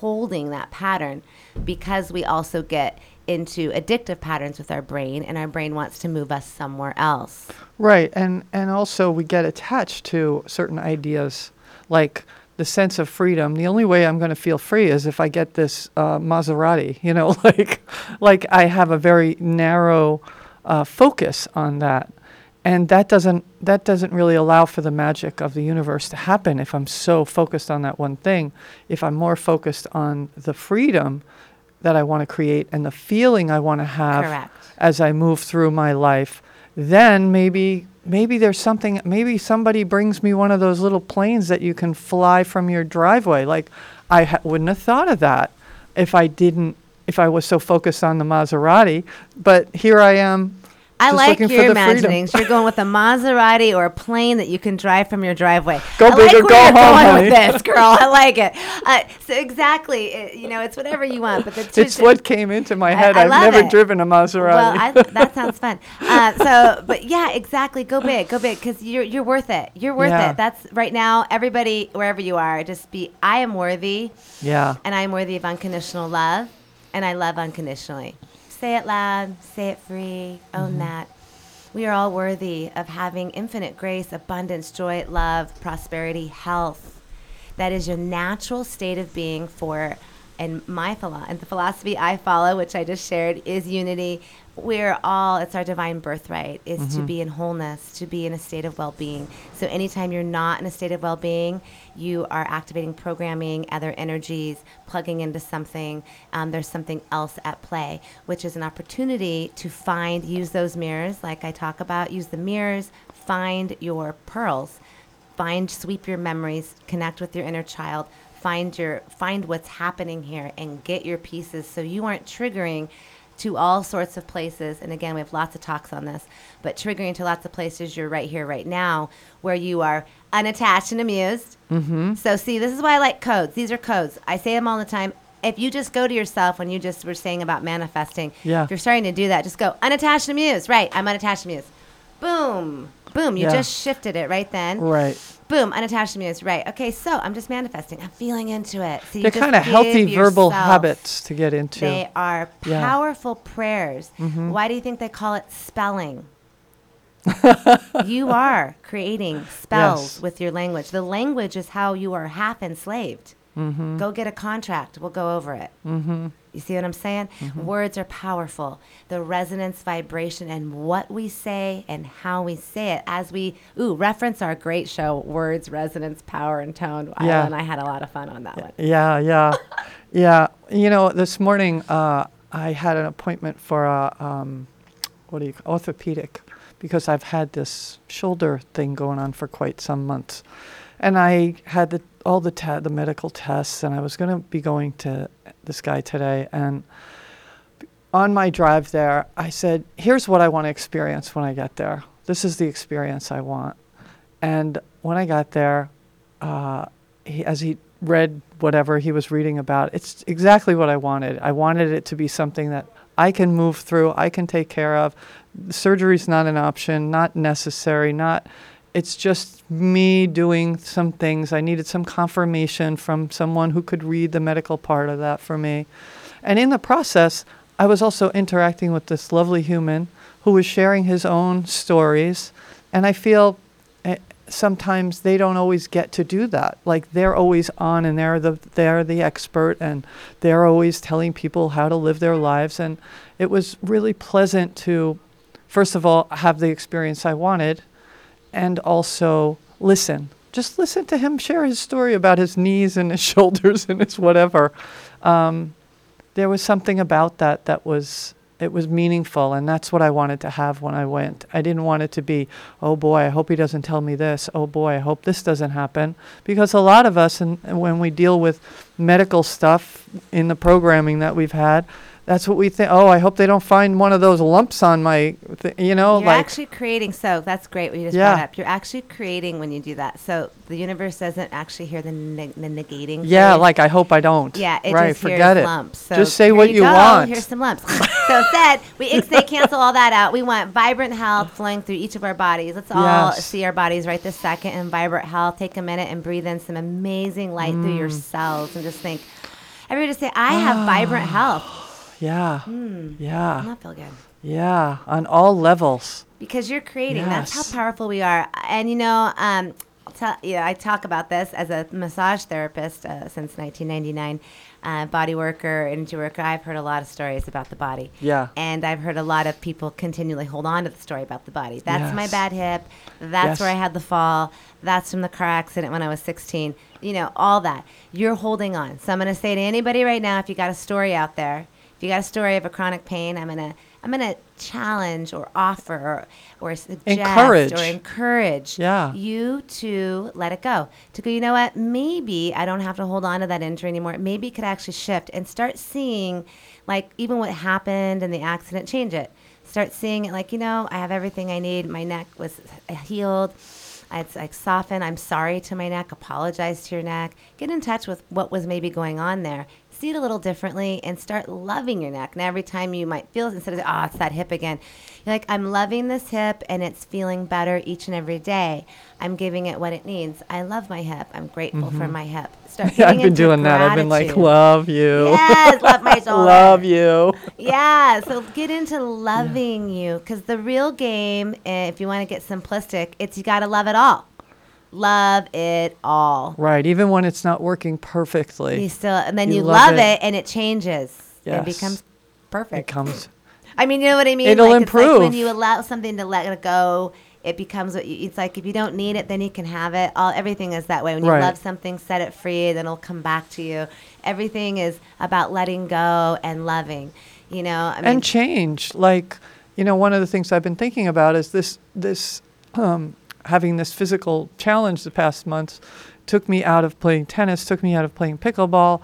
holding that pattern because we also get into addictive patterns with our brain and our brain wants to move us somewhere else. Right, and and also we get attached to certain ideas, like the sense of freedom. The only way I'm going to feel free is if I get this uh, Maserati. You know, like like I have a very narrow uh, focus on that, and that doesn't that doesn't really allow for the magic of the universe to happen if I'm so focused on that one thing. If I'm more focused on the freedom that I want to create and the feeling I want to have Correct. as I move through my life, then maybe maybe there's something maybe somebody brings me one of those little planes that you can fly from your driveway. Like I ha- wouldn't have thought of that if I didn't if I was so focused on the Maserati, but here I am I just like your freedom. imaginings. You're going with a Maserati or a plane that you can drive from your driveway. Go I big like or go home, going honey. with this, girl. I like it. Uh, so exactly, it, you know, it's whatever you want. But the It's what came into my head. I have never it. driven a Maserati. Well, I, that sounds fun. Uh, so, but yeah, exactly. Go big, go big, because you're you're worth it. You're worth Yeah. it. That's right now. Everybody, wherever you are, just be. I am worthy, yeah. and I am worthy of unconditional love, and I love unconditionally. Say it loud. Say it free. Own Mm-hmm. that. We are all worthy of having infinite grace, abundance, joy, love, prosperity, health. That is your natural state of being for, and my philo- and the philosophy I follow, which I just shared, is unity. We're all, it's our divine birthright, is to be in wholeness, to be in a state of well being. So anytime you're not in a state of well being, you are activating programming, other energies, plugging into something. Um, there's something else at play, which is an opportunity to find, use those mirrors, like I talk about, use the mirrors, find your pearls find sweep your memories connect with your inner child find your find what's happening here and get your pieces so you aren't triggering to all sorts of places and again we have lots of talks on this but triggering to lots of places you're right here right now where you are unattached and amused. Mm-hmm. so see this is why i like codes. These are codes. I say them all the time. If you just go to yourself when you just were saying about manifesting Yeah. if you're starting to do that just go unattached and amused. Right i'm unattached and amused. Boom boom you Yeah. just shifted it right then Right. Boom, unattached amused. Right. Okay, so I'm just manifesting. I'm feeling into it. So They're kind of healthy verbal habits to get into. They are Yeah. Mm-hmm. powerful prayers. Why do you think they call it spelling? you are creating spells Yes. with your language. The language is how you are half enslaved. Mm-hmm. Go get a contract. We'll go over it. Mm-hmm. You see what I'm saying? Mm-hmm. Words are powerful. The resonance, vibration, and what we say and how we say it. As we ooh reference our great show, words, resonance, power, and tone. Yeah. Isla and I had a lot of fun on that one. Yeah, yeah, yeah. You know, this morning uh, I had an appointment for a um, what do you orthopedic because I've had this shoulder thing going on for quite some months, and I had the, all the te- the medical tests, and I was going to be going to this guy today, and on my drive there, I said, "Here's what I want to experience when I get there. This is the experience I want." And when I got there, uh, he, as he read whatever he was reading about, it's exactly what I wanted. I wanted it to be something that I can move through, I can take care of. Surgery's not an option, not necessary, not. It's just me doing some things. I needed some confirmation from someone who could read the medical part of that for me. And in the process, I was also interacting with this lovely human who was sharing his own stories. And I feel eh, sometimes they don't always get to do that. Like they're always on and they're the they're the expert and they're always telling people how to live their lives. And it was really pleasant to, first of all, have the experience I wanted, and also listen. Just listen to him share his story about his knees and his shoulders and his whatever. Um, there was something about that that was it was meaningful and that's what I wanted to have when I went. I didn't want it to be, oh boy, I hope he doesn't tell me this. Oh boy, I hope this doesn't happen because a lot of us and when we deal with medical stuff in the programming that we've had, that's what we think, oh, I hope they don't find one of those lumps on my th- you know, You're like actually creating. So that's great what you just Yeah. brought up. You're actually creating when you do that. So the universe doesn't actually hear the, neg- the negating. yeah, phrase. like I hope I don't. Yeah, it right, just forget hears it. lumps. So Just say here what you, go. want. Here's some lumps. so said we ixnay cancel all that out. We want vibrant health flowing through each of our bodies. Let's all Yes. see our bodies right this second in vibrant health. Take a minute and breathe in some amazing light through Mm. your cells and just think. Everybody just say, I have vibrant health. Yeah. And Yeah. that feel good. Yeah, on all levels. because you're creating. That's how powerful we are. And you know, um, tell yeah, I talk about this as a massage therapist uh, since 1999, uh, body worker, energy worker. I've heard a lot of stories about the body. Yeah. And I've heard a lot of people continually hold on to the story about the body. That's my bad hip. That's Yes. where I had the fall. That's from the car accident when I was 16. You know, all that. You're holding on. So I'm going to say to anybody right now, if you got a story out there, you got a story of a chronic pain, I'm to I'm to challenge or offer or, or suggest Encourage. or encourage Yeah. you to let it go. To go, you know what? Maybe I don't have to hold on to that injury anymore. Maybe it could actually shift and start seeing, like, even what happened in the accident, change it. Start seeing it like, you know, I have everything I need. My neck was healed. It's like soften. I'm sorry to my neck. Apologize to your neck. Get in touch with what was maybe going on there. See it a little differently and start loving your neck. Now, every time you might feel it, instead of, oh, it's that hip again, you're like, I'm loving this hip and it's feeling better each and every day. I'm giving it what it needs. I love my hip. I'm grateful for my hip. Start Mm-hmm. Yeah, I've been doing that. I've been like, love you. Yes, love my shoulder. love you. Yeah, so get into loving you because the real game, eh, if you want to get simplistic, it's you got to love it all. Love it all. Right. Even when it's not working perfectly. You still, and then You you, love love, it. it. and it changes. It becomes perfect. it comes. I mean, you know what I mean? It'll like, It's like when you allow something to let it go, it becomes what you, it's like if you don't need it, then you can have it. All everything is that way. When you Right. love something, set it free, then it'll come back to you. Everything is about letting go and loving. You know, I mean, and change. Like, you know, one of the things I've been thinking about is this this um, having this physical challenge the past months took me out of playing tennis, took me out of playing pickleball.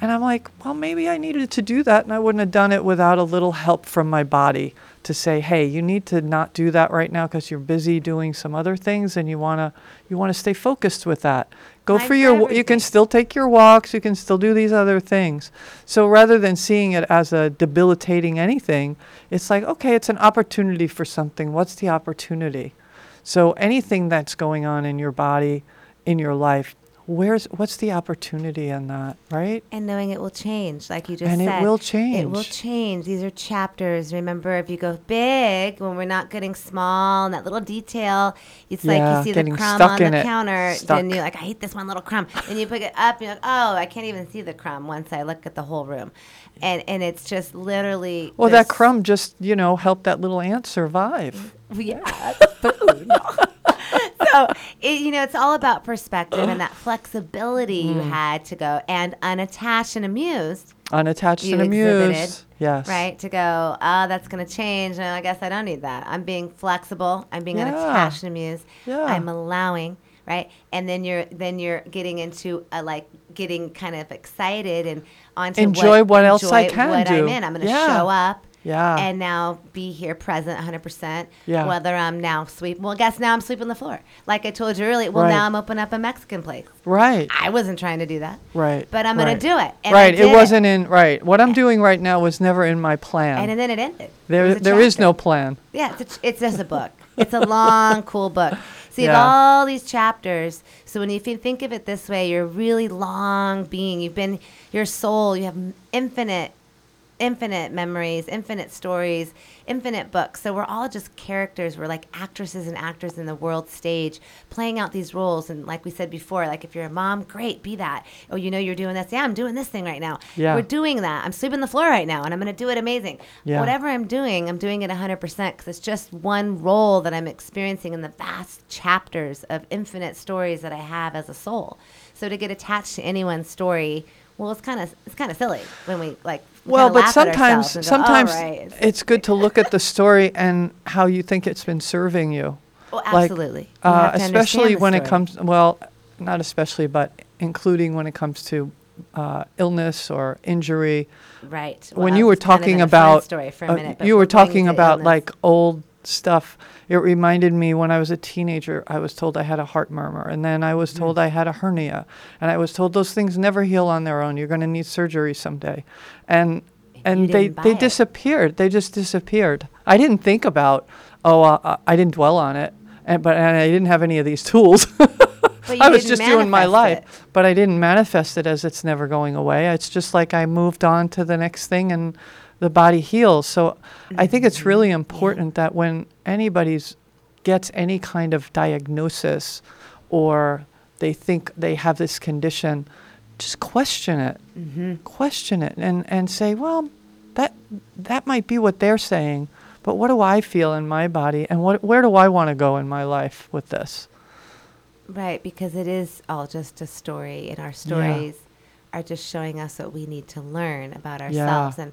And I'm like, well, maybe I needed to do that, and I wouldn't have done it without a little help from my body to say, hey, you need to not do that right now because you're busy doing some other things, and you wanna you wanna stay focused with that. Go Time for your. wa- You can still take your walks. You can still do these other things. So rather than seeing it as a debilitating anything, it's like, okay, it's an opportunity for something. What's the opportunity? So anything that's going on in your body, in your life, where's what's the opportunity in that, right? and knowing it will change, like you just And it said. will It will change. change. These are chapters. Remember, if you go big, when we're not getting small, and that little detail, it's like you see the crumb on the it. counter, Stuck. then you're like, I hate this one little crumb. And you pick it up, and you're like, oh, I can't even see the crumb once I look at the whole room. And and it's just literally. Well, that crumb just, you know, helped that little ant survive. Yeah. so it, you know, it's all about perspective and that flexibility Mm. you had to go and unattached and amused. Unattached and amused. Yes. right? To go, oh, that's going to change. And I guess I don't need that. I'm being flexible. I'm being Yeah. unattached and amused. Yeah. I'm allowing, right? And then you're then you're getting into a, like getting kind of excited and onto Enjoy what else I can what I'm do. in. I'm going to Yeah. show up. Yeah. And now be here present 100%. Yeah. Whether I'm now sweeping, well, guess now I'm sweeping the floor. Like I told you earlier, well, Right. now I'm opening up a Mexican place. Right. I wasn't trying to do that. Right. But I'm gonna do it, and right. it it. wasn't in right. What I'm doing right now was never in my plan. And then it ended. There a there is no plan. Yeah, it's, a, it's just a book. It's a long, cool book. So you Yeah. have all these chapters. So when you think of it this way, you're really long being. You've been your soul. You have infinite, infinite memories, infinite stories, infinite books. So we're all just characters. We're like actresses and actors in the world stage, playing out these roles. And like we said before, like if you're a mom, great, be that. Oh, you know you're doing this. Yeah, I'm doing this thing right now. Yeah. We're doing that. I'm sweeping the floor right now, and I'm going to do it amazing. Yeah. Whatever I'm doing, I'm doing it 100% because it's just one role that I'm experiencing in the vast chapters of infinite stories that I have as a soul. So to get attached to anyone's story, well, it's kind of it's kind of silly when we like. We Well, but sometimes go, "Oh, sometimes it's- good to look at the story and how you think it's been serving you. Well, Like, absolutely. You uh, have to understand especially the when it story. comes well, not especially, but including when it comes to uh, illness or injury. right. when Well, you were it's kind of talking been a fun about story for a uh, minute, but you we're were going talking to about illness. like old stuff it reminded me when i was a teenager i was told i had a heart murmur and then i Mm. was told i had a hernia and i was told those things never heal on their own you're going to need surgery someday and and they they it. disappeared they just disappeared i didn't think about oh uh, uh, i didn't dwell on it and but and i didn't have any of these tools I was just doing my life, it. but I didn't manifest it as it's never going away. It's just like I moved on to the next thing and the body heals. So I think it's really Mm-hmm. important that when anybody's gets any kind of diagnosis or they think they have this condition, just question it. Question it and, and say, well, that that might be what they're saying, but what do I feel in my body and what where do I want to go in my life with this? Right, because it is all just a story, and our stories are just showing us what we need to learn about ourselves. And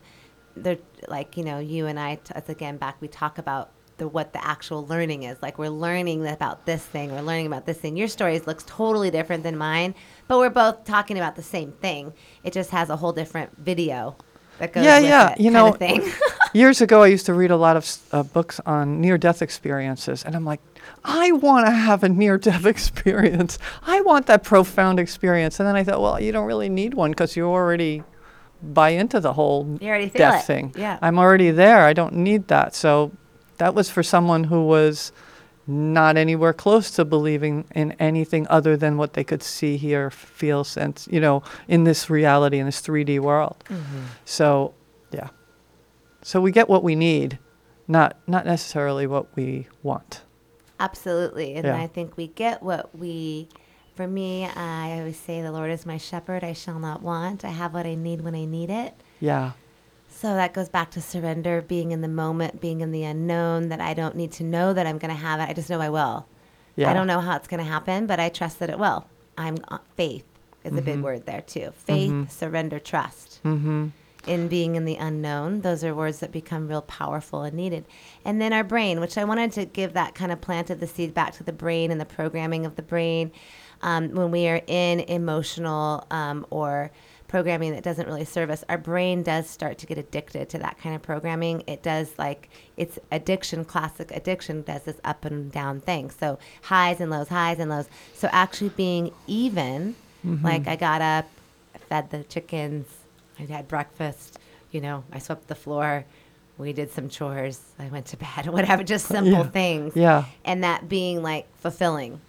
they're like, you know, you and I, t- as again, back, we talk about the what the actual learning is. Like, we're learning about this thing, we're learning about this thing. Your stories looks totally different than mine, but we're both talking about the same thing. It just has a whole different video that goes Yeah, yeah, it, you know, thing. Years ago, I used to read a lot of uh, books on near death experiences, and I'm like, I want to have a near death experience. I want that profound experience. And then I thought, well, you don't really need one because you already buy into the whole You already feel death it. thing. Yeah. I'm already there. I don't need that. So that was for someone who was not anywhere close to believing in anything other than what they could see, hear, feel, sense, you know, in this reality, in this 3D world. Mm-hmm. So, yeah. So we get what we need, not not necessarily what we want. Absolutely. And Yeah. I think we get what we, for me, I always say, the Lord is my shepherd, I shall not want. I have what I need when I need it. Yeah. So that goes back to surrender, being in the moment, being in the unknown, that I don't need to know that I'm going to have it. I just know I will. Yeah. I don't know how it's going to happen, but I trust that it will. I'm uh, faith is a big word there too. Faith, surrender, trust. Mm-hmm. In being in the unknown, those are words that become real powerful and needed. And then our brain, which I wanted to give that kind of planted the seed back to the brain and the programming of the brain. Um, when we are in emotional um, or programming that doesn't really serve us, our brain does start to get addicted to that kind of programming. It does like it's addiction, classic addiction does this up and down thing. So highs and lows, highs and lows. So actually being even, like I got up, fed the chickens, I had breakfast, you know, I swept the floor, we did some chores, I went to bed, whatever, just simple Yeah. things. Yeah. And that being like fulfilling,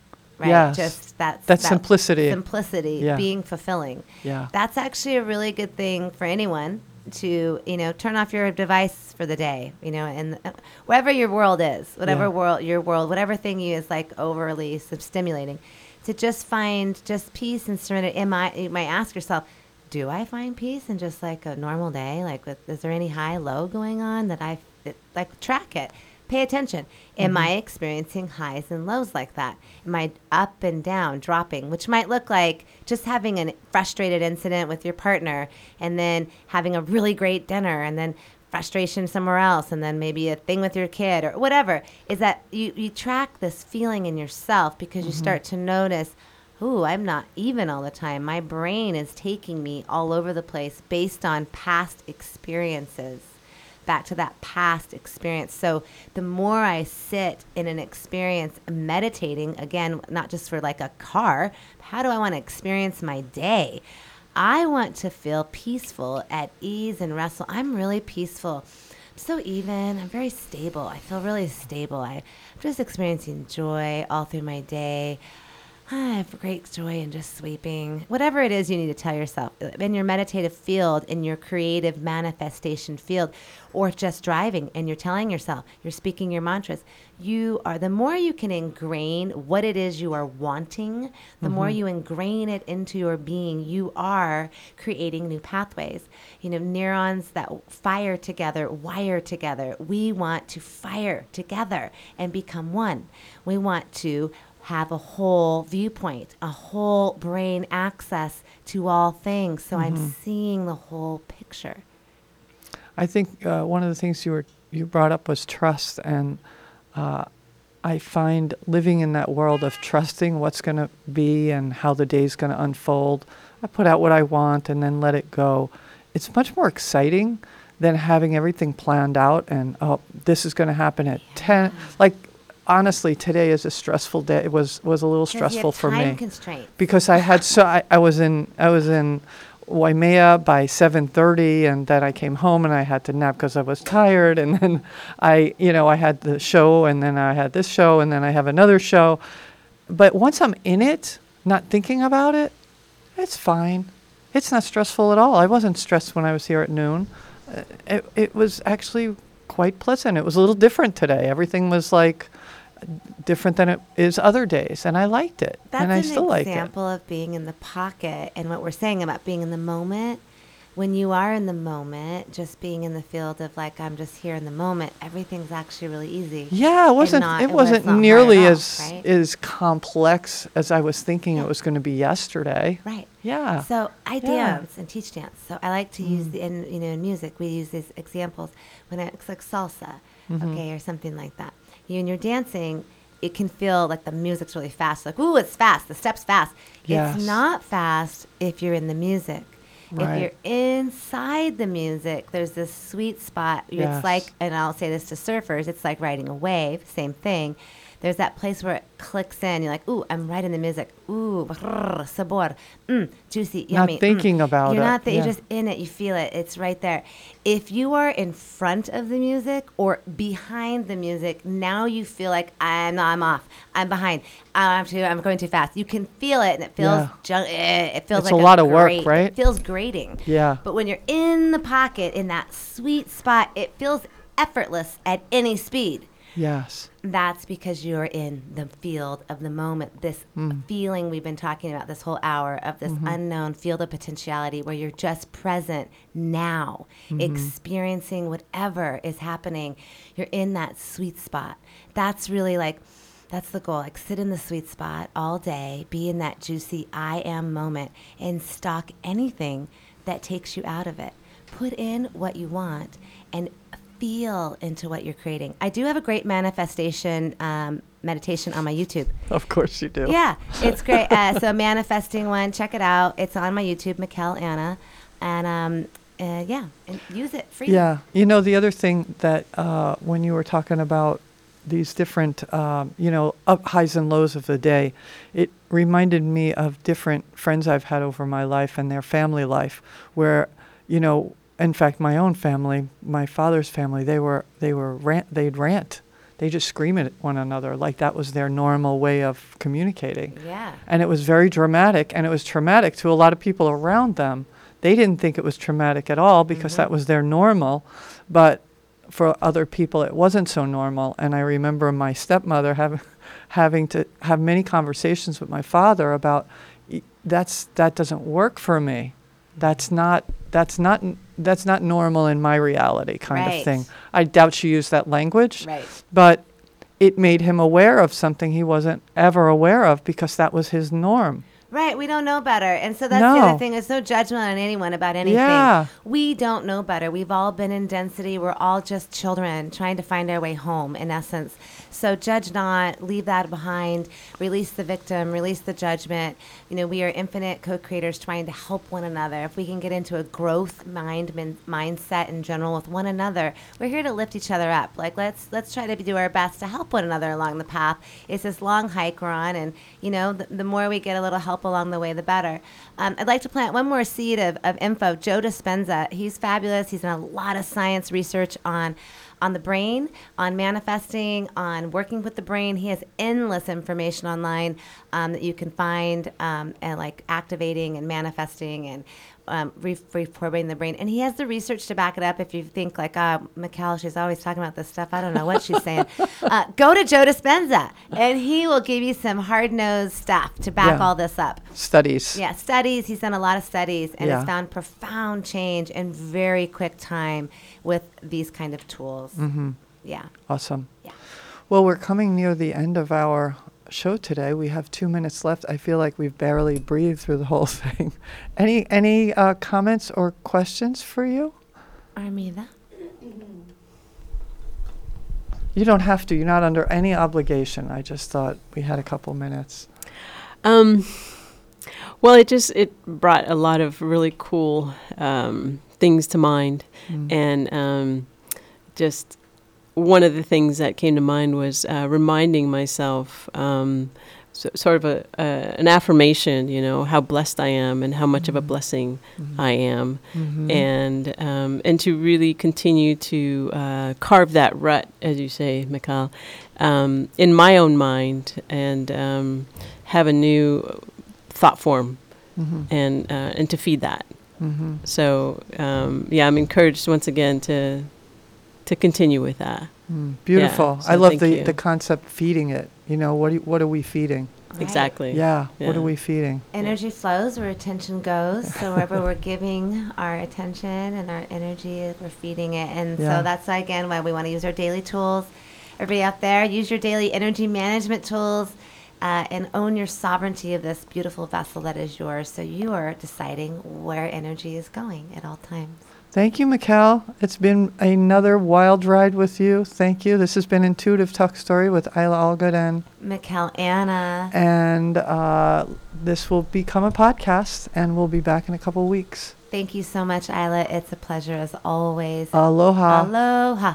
right? Yes. Just that's That simplicity. Simplicity, Yeah. being fulfilling. Yeah. That's actually a really good thing for anyone to, you know, turn off your device for the day, you know, and uh, wherever your world is, whatever Yeah. world, your world, whatever thing you is like overly stimulating, to just find just peace and serenity. Am I, you might ask yourself, do I find peace in just like a normal day? Like, with, is there any high, low going on that I, that, like, track it? Pay attention. Am mm-hmm. I experiencing highs and lows like that? Am I up and down, dropping, which might look like just having a frustrated incident with your partner and then having a really great dinner and then frustration somewhere else and then maybe a thing with your kid or whatever is that you, you track this feeling in yourself because you mm-hmm. start to notice ooh i'm not even all the time my brain is taking me all over the place based on past experiences back to that past experience. So the more I sit in an experience meditating, again, not just for like a car, how do I want to experience my day? I want to feel peaceful, at ease, and restful. I'm really peaceful. I'm so even. I'm very stable. I feel really stable. I'm just experiencing joy all through my day. I have great joy in just sweeping. Whatever it is you need to tell yourself uh, in your meditative field, in your creative manifestation field, or just driving and you're telling yourself, you're speaking your mantras. You are, the more you can ingrain what it is you are wanting, the more mm-hmm. you ingrain it into your being, you are creating new pathways. You know, neurons that fire together, wire together. We want to fire together and become one. We want to have a whole viewpoint, a whole brain access to all things. So I'm seeing the whole picture. I think uh, one of the things you were you brought up was trust, and uh, I find living in that world of trusting what's going to be and how the day's going to unfold. I put out what I want and then let it go. It's much more exciting than having everything planned out and oh, this is going to happen at ten. Like honestly, today is a stressful day. It was was a little 'Cause you have stressful for me. constraints. because I had so I, I was in I was in Waimea by 7:30 and then I came home and I had to nap because I was tired. And then I you know I had the show and then I had this show and then I have another show. But once I'm in it not thinking about it it's fine. It's not stressful at all. I wasn't stressed when I was here at noon. Uh, it, it was actually quite pleasant. It was a little different today. Everything was like different than it is other days, and I liked it, That's and I still like it. example of being in the pocket and what we're saying about being in the moment. When you are in the moment, just being in the field of like I'm just here in the moment, everything's actually really easy. Yeah, it wasn't. not- it and when it's wasn't hard nearly all, as right? as complex as I was thinking it was going to be yesterday. Right. Yeah. So I Yeah. dance and teach dance. So I like to use the in you know in music we use these examples when it's like salsa, Mm-hmm. okay, or something like that. You when you're dancing, it can feel like the music's really fast. Like ooh, it's fast. The steps fast. Yes. It's not fast if you're in the music. Right. If you're inside the music, there's this sweet spot. Yes. It's like, and I'll say this to surfers, it's like riding a wave, same thing. There's that place where it clicks in. You're like, ooh, I'm right in the music. Ooh, brrr, sabor, mm, juicy, Not yummy. mm." thinking about you're it, not. Th- yeah. You're just in it. You feel it. It's right there. If you are in front of the music or behind the music, now you feel like I'm. I'm off. I'm behind. I'm too. I'm going too fast. You can feel it, and it feels. Yeah. Junk, eh, it feels It's like a lot of work, right? It feels grating. Yeah. But when you're in the pocket, in that sweet spot, it feels effortless at any speed. Yes. That's because you're in the field of the moment. This Hmm. feeling we've been talking about this whole hour of this Mm-hmm. unknown field of potentiality where you're just present now, Mm-hmm. experiencing whatever is happening. You're in that sweet spot. That's really like, that's the goal. Like, sit in the sweet spot all day, be in that juicy I am moment, and stock anything that takes you out of it. Put in what you want and feel into what you're creating. I do have a great manifestation um, meditation on my YouTube. Of course you do. Yeah, it's great. Uh, so manifesting one, check it out. It's on my YouTube, Mikkel Anna, and um, uh, yeah, and use it free. Yeah. You know, the other thing that uh, when you were talking about these different, um, you know, up highs and lows of the day, it reminded me of different friends I've had over my life and their family life, where, you know, in fact, my own family, my father's family, they were they were rant, they'd rant, they just scream at one another like that was their normal way of communicating. Yeah. And it was very dramatic, and it was traumatic to a lot of people around them. They didn't think it was traumatic at all because that mm-hmm. was their normal, but for other people it wasn't so normal. And I remember my stepmother having having to have many conversations with my father about that's that doesn't work for me. That's not that's not that's not normal in my reality kind Right. of thing. I doubt she used that language Right. but it made him aware of something he wasn't ever aware of because that was his norm. Right, we don't know better. And so that's the No. other thing. There's no judgment on anyone about anything. Yeah. We don't know better. We've all been in density. We're all just children trying to find our way home, in essence. So judge not, leave that behind, release the victim, release the judgment. You know, we are infinite co creators trying to help one another. If we can get into a growth mind min- mindset in general with one another, we're here to lift each other up. Like let's let's try to do our best to help one another along the path. It's this long hike we're on, and you know, the, the more we get a little help along the way, the better. Um, I'd like to plant one more seed of, of info. Joe Dispenza, he's fabulous. He's done a lot of science research on on the brain, on manifesting, on working with the brain. He has endless information online um, that you can find um, and like activating and manifesting and um, re- reforming the brain. And he has the research to back it up. If you think like, uh, she's always talking about this stuff. I don't know what she's saying. Uh, go to Joe Dispenza, and he will give you some hard nosed stuff to back Yeah. all this up. Studies. Yeah, studies. He's done a lot of studies and Yeah. has found profound change in very quick time with these kind of tools. Mm-hmm. Yeah. Awesome. Yeah. Well, we're coming near the end of our show today. We have two minutes left. I feel like we've barely breathed through the whole thing. Any any uh, comments or questions for you? Armida. You don't have to. You're not under any obligation. I just thought we had a couple minutes. Um, well, it just it brought a lot of really cool um, things to mind, and um, just one of the things that came to mind was uh, reminding myself. Um, so, sort of a, uh, an affirmation, you know, how blessed I am and how much of a blessing I am, and um, and to really continue to uh, carve that rut, as you say, Mikkel, um, in my own mind, and um, have a new thought form, and uh, and to feed that. So um, yeah, I'm encouraged once again to to continue with that. Beautiful. so I love the, you. the concept feeding it. You know, what, do you- what are we feeding? Right. Exactly. Yeah, what are we feeding? Energy flows where attention goes. So wherever we're giving our attention and our energy, we're feeding it. And Yeah. so that's again why we want to use our daily tools. Everybody out there, use your daily energy management tools uh, and own your sovereignty of this beautiful vessel that is yours. So you are deciding where energy is going at all times. Thank you, Mikkel. It's been another wild ride with you. Thank you. This has been Intuitive Talk Story with Isla Allgood and. Mikkel Anna. And uh, this will become a podcast, and we'll be back in a couple weeks. Thank you so much, Isla. It's a pleasure as always. Aloha. Aloha.